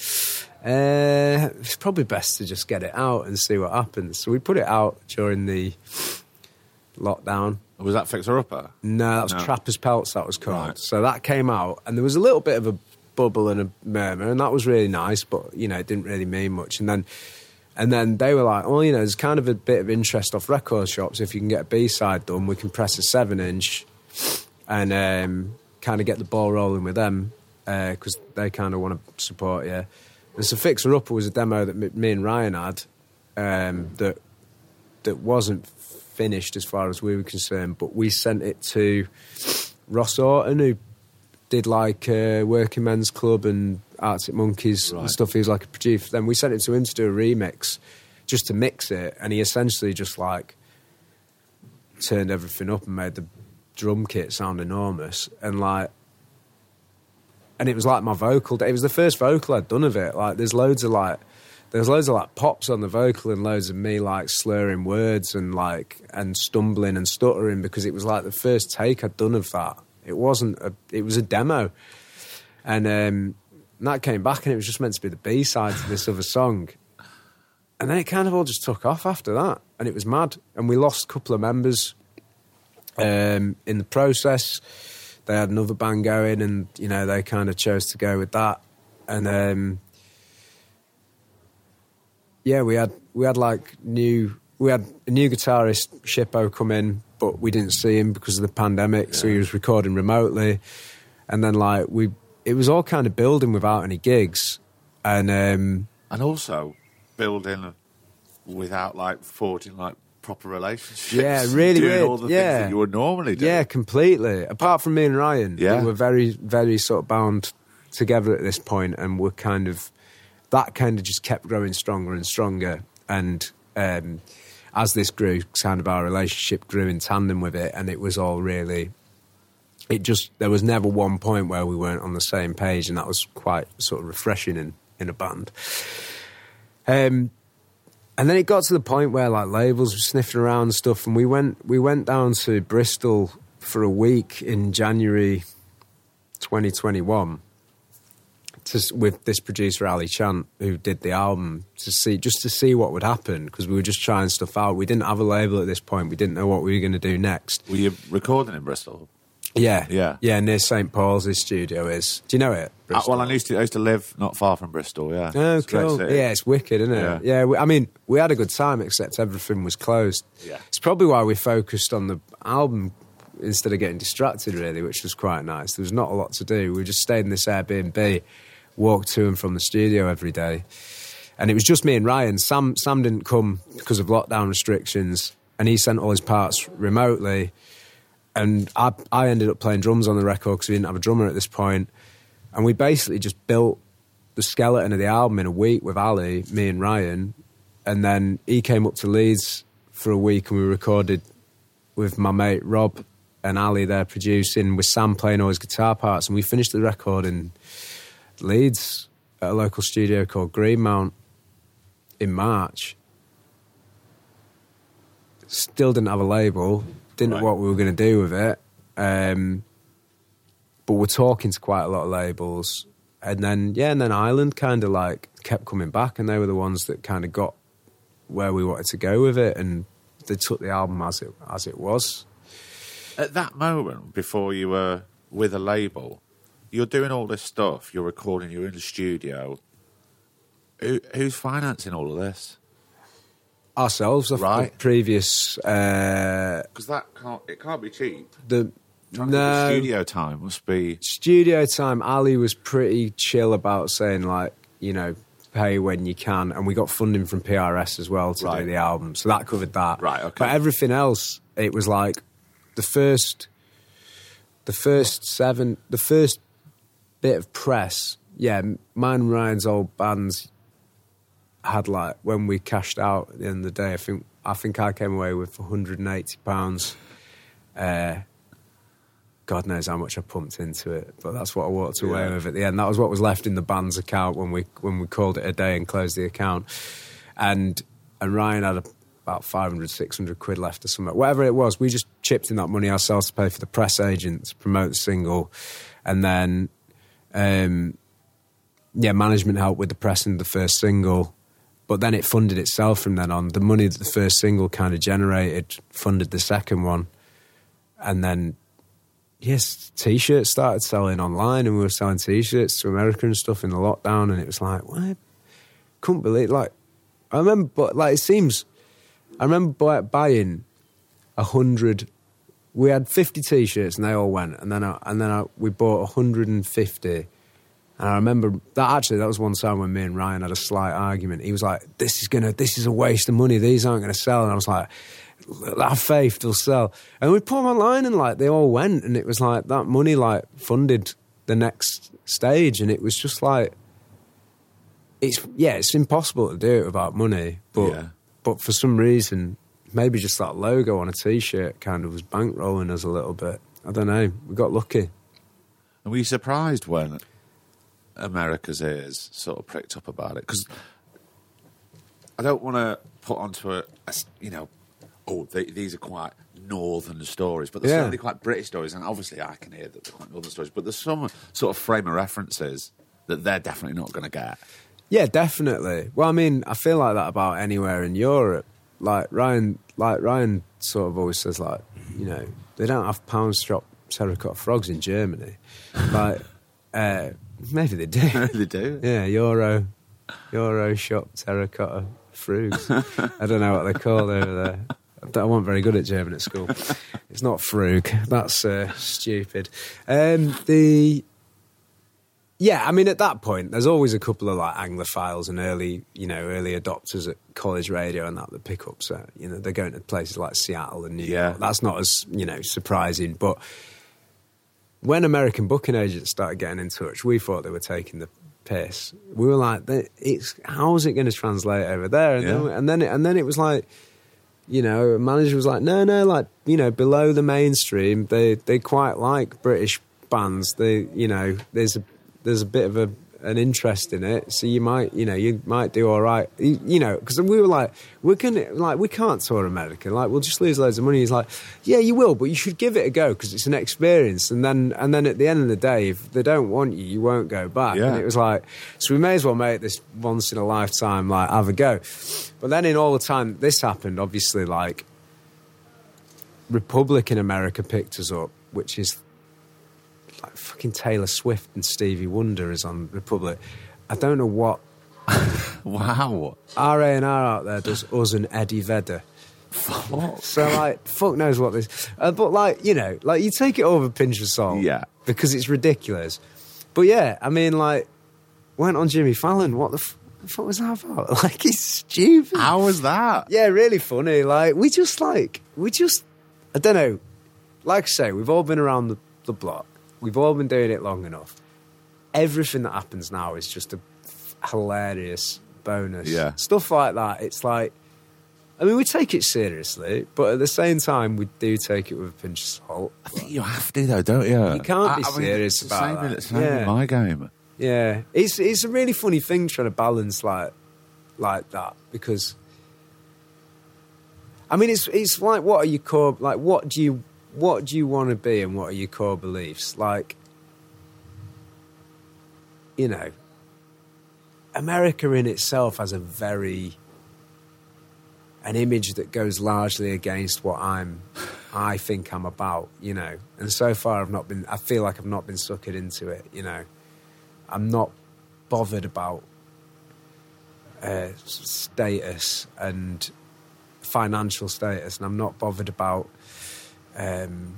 Speaker 2: Uh, it's probably best to just get it out and see what happens. So we put it out during the lockdown.
Speaker 1: Was that Fixer Upper?
Speaker 2: No, that was
Speaker 1: No.
Speaker 2: Trapper's Pelts, that was called.
Speaker 1: Right.
Speaker 2: So that came out, and there was a little bit of a bubble and a murmur, and that was really nice, but, you know, it didn't really mean much. And then and then they were like, well, you know, there's kind of a bit of interest off record shops. If you can get a B side done, we can press a seven inch and um, kind of get the ball rolling with them because they kind of want to support you. And so Fixer Upper was a demo that me and Ryan had um, that that wasn't finished as far as we were concerned, but we sent it to Ross Orton, who did like uh, Working Men's Club and Arctic Monkeys
Speaker 1: Right.
Speaker 2: and stuff. He was like a producer. Then we sent it to him to do a remix, just to mix it, and he essentially just like turned everything up and made the drum kit sound enormous and like. And it was like my vocal. It was the first vocal I'd done of it. Like, there's loads of like, there's loads of like pops on the vocal and loads of me like slurring words and like and stumbling and stuttering because it was like the first take I'd done of that. It wasn't a, it was a demo, and um, and that came back and it was just meant to be the B side to this other song, and then it kind of all just took off after that, and it was mad, and we lost a couple of members um, in the process. They had another band going, and you know they kind of chose to go with that, and. Um, yeah, we had we had like new we had a new guitarist Shippo come in, but we didn't see him because of the pandemic, so he was recording remotely, and then like we it was all kind of building without any gigs, and um,
Speaker 1: And also building without like forging like proper relationships.
Speaker 2: Yeah, [LAUGHS] really
Speaker 1: doing
Speaker 2: weird.
Speaker 1: all the
Speaker 2: Yeah.
Speaker 1: things that you would normally do.
Speaker 2: yeah, completely. Apart from me and Ryan,
Speaker 1: Yeah.
Speaker 2: we were very very sort of bound together at this point, and we're kind of that kind of just kept growing stronger and stronger, and. Um, as this grew, kind of our relationship grew in tandem with it, and it was all really it just there was never one point where we weren't on the same page, and that was quite sort of refreshing in in a band. Um, and then it got to the point where like labels were sniffing around and stuff, and we went we went down to Bristol for a week in January 2021 to, with this producer Ali Chant who did the album to see just to see what would happen because we were just trying stuff out. We didn't have a label at this point. We didn't know what we were going to do next.
Speaker 1: Were you recording in Bristol?
Speaker 2: Yeah,
Speaker 1: Yeah.
Speaker 2: yeah. Near St Paul's, his studio is. Do you know it?
Speaker 1: Uh, well, I used to I used to live not far from Bristol. Yeah.
Speaker 2: Oh,
Speaker 1: It's
Speaker 2: cool. Yeah, it's wicked, isn't it?
Speaker 1: Yeah.
Speaker 2: Yeah. we, I mean, we had a good time, except everything was closed.
Speaker 1: Yeah.
Speaker 2: It's probably why we focused on the album instead of getting distracted, really, which was quite nice. There was not a lot to do. We just stayed in this Airbnb, walked to and from the studio every day. And it was just me and Ryan. Sam, Sam didn't come because of lockdown restrictions, and he sent all his parts remotely. And I, I ended up playing drums on the record because we didn't have a drummer at this point. And we basically just built the skeleton of the album in a week with Ali, me and Ryan. And then he came up to Leeds for a week and we recorded with my mate Rob and Ali there producing, with Sam playing all his guitar parts. And we finished the record in Leeds at a local studio called Greenmount in March. Still didn't have a label, didn't
Speaker 1: Right.
Speaker 2: know what we were going to do with it. Um, but we're talking to quite a lot of labels. And then, yeah, and then Island kind of like kept coming back, and they were the ones that kind of got where we wanted to go with it, and they took the album as it as it was.
Speaker 1: At that moment, before you were with a label, you're doing all this stuff. You're recording. You're in the studio. Who, who's financing all of this?
Speaker 2: Ourselves, off
Speaker 1: Right.
Speaker 2: the previous uh,
Speaker 1: Because that can't. It can't be cheap.
Speaker 2: the
Speaker 1: Trying to get
Speaker 2: no
Speaker 1: studio time must be.
Speaker 2: studio time, Ali was pretty chill about saying like, you know, pay when you can, and we got funding from PRS as well to
Speaker 1: Right.
Speaker 2: do the album, so that covered that.
Speaker 1: Right, okay.
Speaker 2: But everything else, it was like the first, the first seven, the first bit of press. Yeah, mine Ryan's old bands had like when we cashed out at the end of the day. I think I think I came away with 180 pounds. Uh, God knows how much I pumped into it, but that's what I walked away
Speaker 1: Yeah.
Speaker 2: with at the end. That was what was left in the band's account when we when we called it a day and closed the account. And and Ryan had a, about 500, 600 quid left or something. Whatever it was, we just chipped in that money ourselves to pay for the press agent to promote the single, and then um, yeah, management helped with the pressing of the first single. But then it funded itself from then on. The money that the first single kind of generated funded the second one. And then, yes, t shirts started selling online and we were selling t shirts to America and stuff in the lockdown. And it was like, what? Couldn't believe Like, I remember, but like, it seems, I remember buying a hundred. We had 50 t shirts and they all went. And then, I, and then I, we bought 150. And I remember that actually that was one time when me and Ryan had a slight argument. He was like, "This is gonna, this is a waste of money. These aren't gonna sell." And I was like, "Have faith, they'll sell." And we put them online, and like they all went, and it was like that money like funded the next stage, and it was just like, it's yeah, it's impossible to do it without money, but
Speaker 1: Yeah.
Speaker 2: but for some reason, maybe just that logo on a t-shirt kind of was bankrolling us a little bit. I don't know. We got lucky.
Speaker 1: And were you surprised when America's ears sort of pricked up about it? Because I don't want to put onto a you know, oh, they, these are quite northern stories, but they're
Speaker 2: Yeah.
Speaker 1: certainly quite British stories. And obviously, I can hear that they're quite northern stories, but there's some sort of frame of references that they're definitely not going to get.
Speaker 2: Yeah, definitely. Well, I mean, I feel like that about anywhere in Europe. Like Ryan, like Ryan, sort of always says, like you know, they don't have pound strop terracotta frogs in Germany. like, [LAUGHS] uh, maybe they do. [LAUGHS]
Speaker 1: they do.
Speaker 2: yeah, Euro, Euro shop terracotta frugs. [LAUGHS] I don't know what they're called over there. I wasn't very good at German at school. It's not frug. That's uh, stupid. Um, the yeah, I mean, at that point, there's always a couple of like Anglophiles and early, you know, early adopters at college radio and that that pick up. So you know, they're going to places like Seattle and New
Speaker 1: Yeah.
Speaker 2: York. That's not as you know surprising. But when American booking agents started getting in touch, we thought they were taking the piss. We were like, "It's how is it going to translate over there?" And, then, and then, it, and then it was like, you know, manager was like, "No, no, like you know, below the mainstream, they they quite like British bands. They, you know, there's a there's a bit of a an interest in it, so you might, you know, you might do all right, you, you know, because we were like, we're gonna like we can't tour America, like we'll just lose loads of money. He's like, yeah, you will, but you should give it a go because it's an experience, and then and then at the end of the day, if they don't want you, you won't go back.
Speaker 1: Yeah.
Speaker 2: And it was like, so we may as well make this once in a lifetime, like have a go. But then in all the time this happened, obviously, like Republican America picked us up, which is like fucking Taylor Swift and Stevie Wonder is on Republic. I don't know what [LAUGHS]
Speaker 1: Wow.
Speaker 2: RA and R out there does us and Eddie Vedder. So like, fuck knows what this. Uh, but like, you know, like you take it all with a pinch of salt,
Speaker 1: Yeah.
Speaker 2: because it's ridiculous. But yeah, I mean, like, went on Jimmy Fallon. What the, f- fuck was that about? [LAUGHS] Like, he's stupid.
Speaker 1: How was that?
Speaker 2: Yeah, really funny. Like we just like we just I don't know. Like I say, we've all been around the, the block. We've all been doing it long enough. Everything that happens now is just a f- hilarious bonus.
Speaker 1: Yeah.
Speaker 2: Stuff like that. It's like I mean, we take it seriously, but at the same time, we do take it with a pinch of salt.
Speaker 1: I think you have to, though, don't you?
Speaker 2: You can't be
Speaker 1: I- I mean,
Speaker 2: serious about
Speaker 1: same,
Speaker 2: that.
Speaker 1: It's
Speaker 2: Yeah.
Speaker 1: my game.
Speaker 2: Yeah, it's it's a really funny thing trying to balance like like that because I mean it's it's like what are you called? like what do you what do you want to be and what are your core beliefs like you know America in itself has a very an image that goes largely against what I'm I think I'm about, you know. And so far I've not been I feel like I've not been suckered into it, you know. I'm not bothered about uh, status and financial status, and I'm not bothered about um,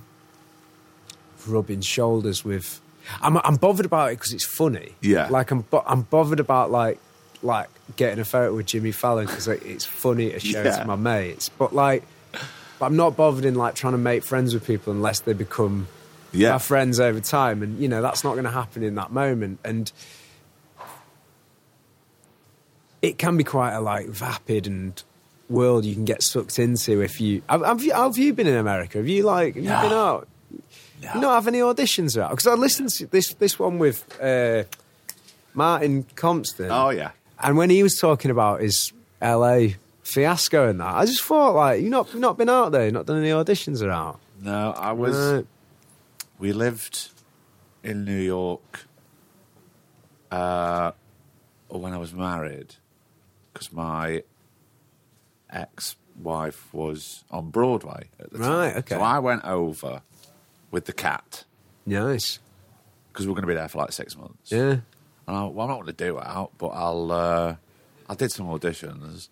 Speaker 2: rubbing shoulders with. I'm, I'm bothered about it because it's funny.
Speaker 1: Yeah.
Speaker 2: like I'm bo- I'm bothered about like like getting a photo with Jimmy Fallon because it's funny to show
Speaker 1: Yeah.
Speaker 2: to my mates. But like, but I'm not bothered in like trying to make friends with people unless they become
Speaker 1: Yeah.
Speaker 2: our friends over time, and you know that's not going to happen in that moment, and it can be quite a like vapid and world you can get sucked into if you have, have you have you been in America? Have you like have you been out? You not have any auditions out because I listened to this this one with uh, Martin Compston.
Speaker 1: Oh yeah.
Speaker 2: And when he was talking about his LA fiasco and that, I just thought like you not you not been out there, you not done any auditions or out.
Speaker 1: No, I was.
Speaker 2: Right.
Speaker 1: We lived in New York uh, when I was married because my ex-wife was on Broadway at the time.
Speaker 2: Right, okay.
Speaker 1: So I went over with the cat
Speaker 2: Nice.
Speaker 1: because we are going to be there for like six months.
Speaker 2: Yeah.
Speaker 1: And I, well, I'm not going to do it out, but I'll. Uh, I did some auditions.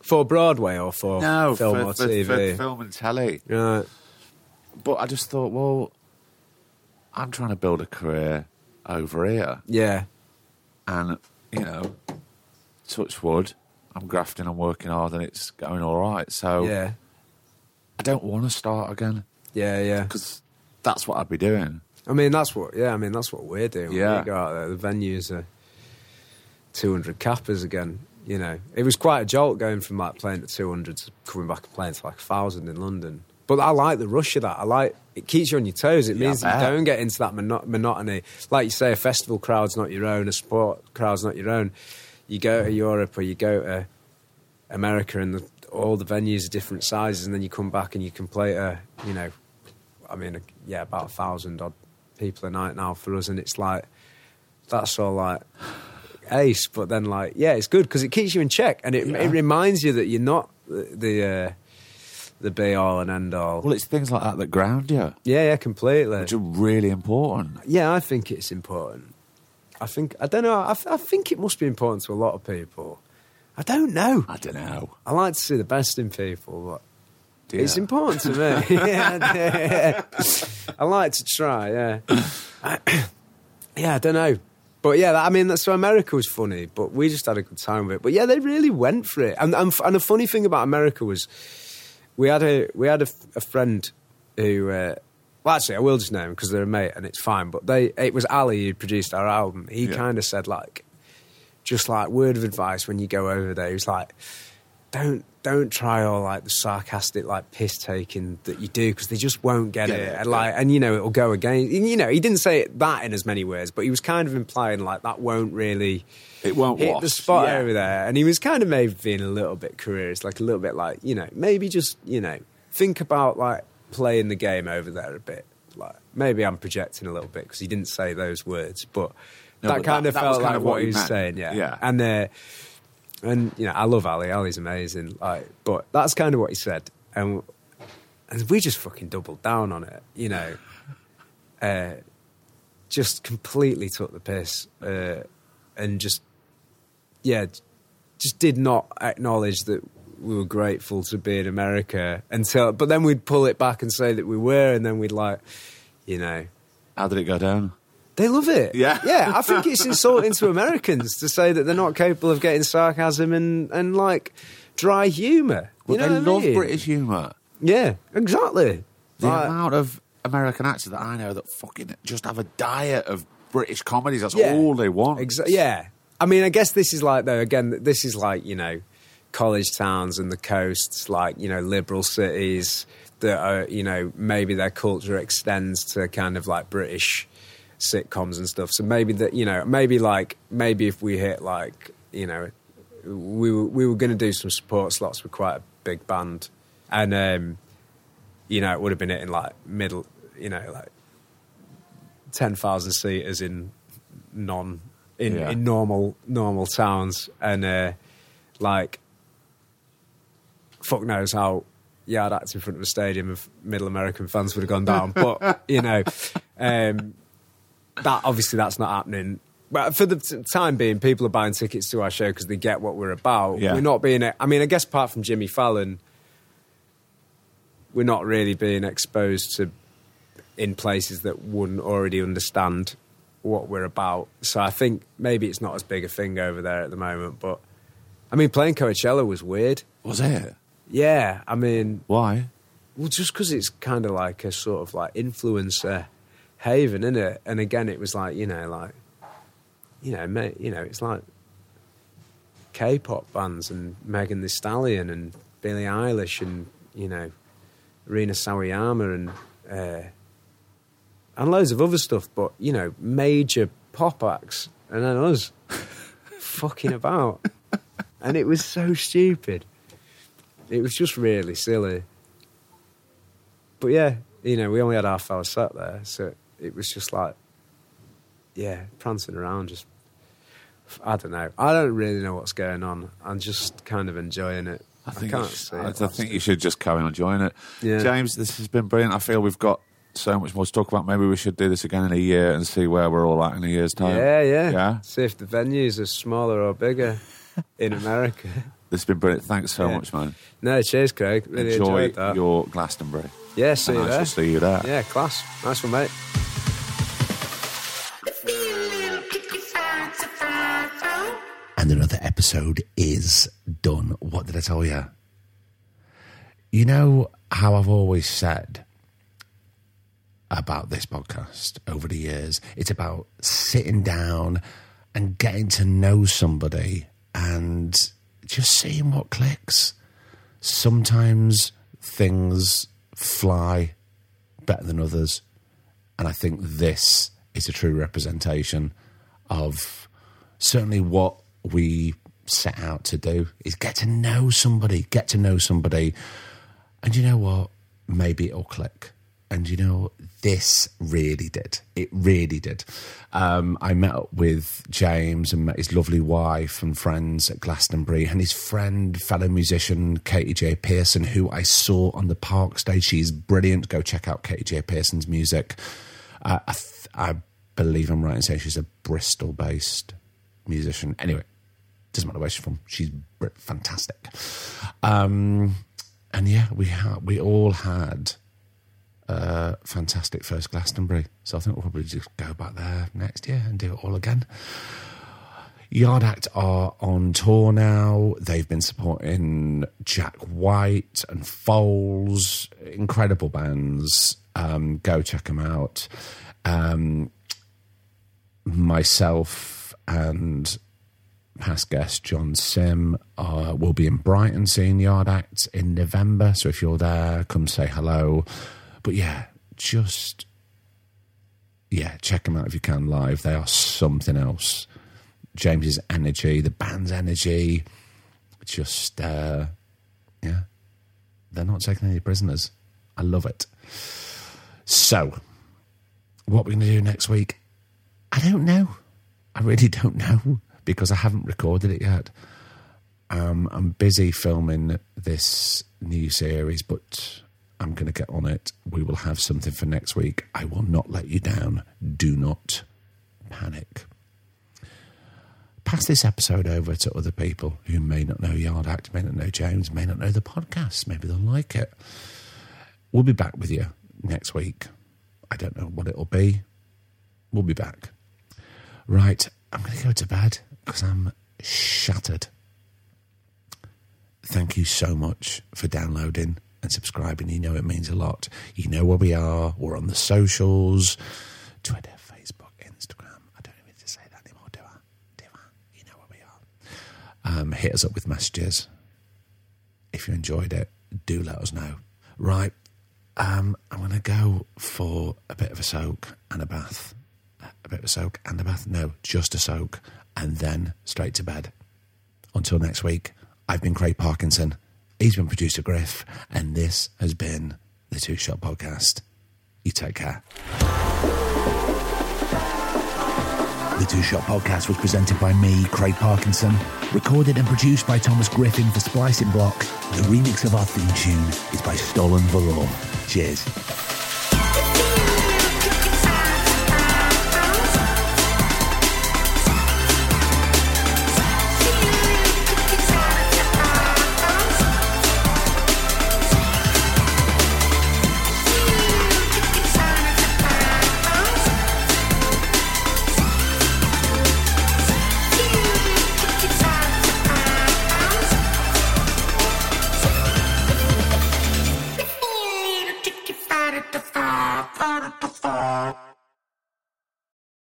Speaker 2: For Broadway or for
Speaker 1: No,
Speaker 2: film
Speaker 1: for,
Speaker 2: or
Speaker 1: for-
Speaker 2: TV?
Speaker 1: for film and telly.
Speaker 2: Right.
Speaker 1: But I just thought, well, I'm trying to build a career over here.
Speaker 2: Yeah.
Speaker 1: And, you know, touch wood, I'm grafting and working hard and it's going all right. So
Speaker 2: Yeah.
Speaker 1: I don't want to start again
Speaker 2: Yeah, yeah.
Speaker 1: because that's what I'd be doing.
Speaker 2: I mean, that's what. Yeah, I mean, that's what we're doing.
Speaker 1: Yeah.
Speaker 2: we go out there. The venues are two hundred cappers again. You know, it was quite a jolt going from like playing at two hundred to coming back and playing to like a thousand in London. But I like the rush of that. I like it keeps you on your toes. It
Speaker 1: Yeah,
Speaker 2: means you don't get into that mono- monotony. Like you say, a festival crowd's not your own. A sport crowd's not your own. You go to Europe or you go to America, and the, all the venues are different sizes, and then you come back and you can play to you know I mean, yeah, about a thousand odd people a night now for us, and it's like that's all like ace. But then, like, yeah, it's good because it keeps you in check, and it, it reminds you that you're not the the, uh, the be all and end all.
Speaker 1: Well, it's things like that that ground you,
Speaker 2: Yeah, yeah, completely.
Speaker 1: which are really important.
Speaker 2: Yeah, I think it's important. I think I don't know. I, I think it must be important to a lot of people. I don't know.
Speaker 1: I don't know.
Speaker 2: I like to see the best in people, but
Speaker 1: Do
Speaker 2: It's important to me. [LAUGHS] [LAUGHS] yeah, I like to try. Yeah, [CLEARS THROAT] yeah. I don't know, but yeah, I mean, that's so America was funny, but we just had a good time with it. But yeah, they really went for it. And and, and the funny thing about America was, we had a we had a, a friend who. Uh, well, actually, I will just name because they're a mate and it's fine. But they, it was Ali who produced our album. He
Speaker 1: Yeah.
Speaker 2: kind of said like, just like word of advice when you go over there. He was like, don't don't try all like the sarcastic like piss taking that you do because they just won't get
Speaker 1: Yeah,
Speaker 2: it
Speaker 1: yeah,
Speaker 2: and like and you know it'll go again you know he didn't say it that in as many words but he was kind of implying like that won't really
Speaker 1: It won't
Speaker 2: hit
Speaker 1: wash,
Speaker 2: the spot over there and he was kind of maybe being a little bit careerist like a little bit like you know maybe just you know think about like playing the game over there a bit like maybe I'm projecting a little bit because he didn't say those words but
Speaker 1: No,
Speaker 2: that
Speaker 1: but
Speaker 2: kind
Speaker 1: that-
Speaker 2: of
Speaker 1: that
Speaker 2: felt
Speaker 1: kind
Speaker 2: like
Speaker 1: of
Speaker 2: what,
Speaker 1: what
Speaker 2: he was
Speaker 1: meant.
Speaker 2: saying yeah
Speaker 1: Yeah.
Speaker 2: and uh, and you know, I love Ali. Ali's amazing. Like, but that's kind of what he said, and and we just fucking doubled down on it. You know, uh, just completely took the piss, uh, and just yeah, just did not acknowledge that we were grateful to be in America until. But then we'd pull it back and say that we were, and then we'd like, you know.
Speaker 1: How did it go down?
Speaker 2: They love it.
Speaker 1: Yeah. [LAUGHS]
Speaker 2: Yeah. I think it's insulting to Americans to say that they're not capable of getting sarcasm and, and like dry humour.
Speaker 1: Well,
Speaker 2: you know
Speaker 1: they love
Speaker 2: mean?
Speaker 1: British humour.
Speaker 2: Yeah, exactly.
Speaker 1: The
Speaker 2: Like-
Speaker 1: amount of American actors that I know that fucking just have a diet of British comedies. That's
Speaker 2: Yeah.
Speaker 1: all they want.
Speaker 2: Exa- yeah. I mean, I guess this is like, though, again, this is like, you know, college towns and the coasts, like, you know, liberal cities that are, you know, maybe their culture extends to kind of like British sitcoms and stuff. So maybe that, you know, maybe like, maybe if we hit like, you know, we were, we were going to do some support slots with quite a big band. And, um, you know, it would have been hitting like middle, you know, like 10,000 seaters in non in,
Speaker 1: Yeah.
Speaker 2: in normal normal towns and uh, like fuck knows how yard act in front of a stadium of middle American fans would have gone down but [LAUGHS] you know um, that obviously that's not happening but for the t- time being people are buying tickets to our show because they get what we're about
Speaker 1: Yeah.
Speaker 2: we're not being I mean I guess apart from Jimmy Fallon we're not really being exposed to in places that wouldn't already understand what we're about. So I think maybe it's not as big a thing over there at the moment. But I mean, playing Coachella was weird.
Speaker 1: Was it?
Speaker 2: Yeah, I mean,
Speaker 1: Why?
Speaker 2: well, just because it's kind of like a sort of like influencer haven, isn't it? And again, it was like you know, like you know, mate, you know, it's like K-pop bands and Megan Thee Stallion and Billie Eilish and you know, Rina Sawayama and uh, and loads of other stuff. But you know, major pop acts, and then us [LAUGHS] fucking about, and it was so stupid. It was just really silly. But yeah, you know, we only had half hour sat there, so it was just like, yeah, prancing around, just. I don't know. I don't really know what's going on. I'm just kind of enjoying it.
Speaker 3: I think,
Speaker 2: can't
Speaker 3: you,
Speaker 2: see
Speaker 3: I, I think you should just carry on enjoying it.
Speaker 2: Yeah.
Speaker 3: James, this has been brilliant. I feel we've got so much more to talk about. Maybe we should do this again in a year and see where we're all at in a year's time.
Speaker 2: Yeah, yeah.
Speaker 3: Yeah?
Speaker 2: See if the venues are smaller or bigger in America. [LAUGHS]
Speaker 3: This has been brilliant. Thanks so
Speaker 2: Yeah.
Speaker 3: much, man.
Speaker 2: No, cheers, Craig. Really
Speaker 3: Enjoy
Speaker 2: enjoyed that.
Speaker 3: your Glastonbury.
Speaker 2: yeah, see
Speaker 3: and
Speaker 2: you
Speaker 3: I
Speaker 2: there.
Speaker 3: shall see you there.
Speaker 2: Yeah, class. Nice one, mate.
Speaker 1: and another episode is done. What did I tell you? You know how I've always said about this podcast over the years? It's about sitting down and getting to know somebody and just seeing what clicks. Sometimes things fly better than others. And I think this is a true representation of certainly what we set out to do is get to know somebody, get to know somebody. And you know what? Maybe it'll click. And you know, this really did. It really did. Um, I met up with James and met his lovely wife and friends at Glastonbury, and his friend, fellow musician Katy J. Pearson, who I saw on the park stage. She's brilliant. Go check out Katy J. Pearson's music. Uh, I, th- I believe I'm right in saying she's a Bristol based musician. Anyway, doesn't matter where she's from. She's fantastic. Um, and yeah, we ha- we all had a fantastic first Glastonbury. So I think we'll probably just go back there next year and do it all again. Yard Act are on tour now. They've been supporting Jack White and Foals, incredible bands. Um, go check them out. Um, myself and past guest John Simm uh, will be in Brighton seeing Yard Act in November. So if you're there, come say hello. But yeah, just yeah, check them out if you can live. They are something else. James's energy, the band's energy, just uh, yeah, they're not taking any prisoners. I love it. So, what we're going to do next week, I don't know. I really don't know because I haven't recorded it yet. Um, I'm busy filming this new series, but I'm going to get on it. We will have something for next week. I will not let you down. Do not panic. Pass this episode over to other people who may not know Yard Act, may not know James, may not know the podcast. Maybe they'll like it. We'll be back with you next week. I don't know what it'll be. We'll be back. Right, I'm going to go to bed because I'm shattered. Thank you so much for downloading and subscribing. You know it means a lot. You know where we are. We're on the socials Twitter, Facebook, Instagram. I don't even need to say that anymore, do I? Do I? You know where we are. Um, hit us up with messages. If you enjoyed it, do let us know. Right, um, I'm going to go for a bit of a soak and a bath. A bit of a soak and a bath? No, just a soak, and then straight to bed. Until next week, I've been Craig Parkinson. He's been producer Griff, and this has been the Two Shot Podcast. You take care. The Two Shot Podcast was presented by me, Craig Parkinson, recorded and produced by Thomas Griffin for Splicing Block. The remix of our theme tune is by Stolen Valor. Cheers.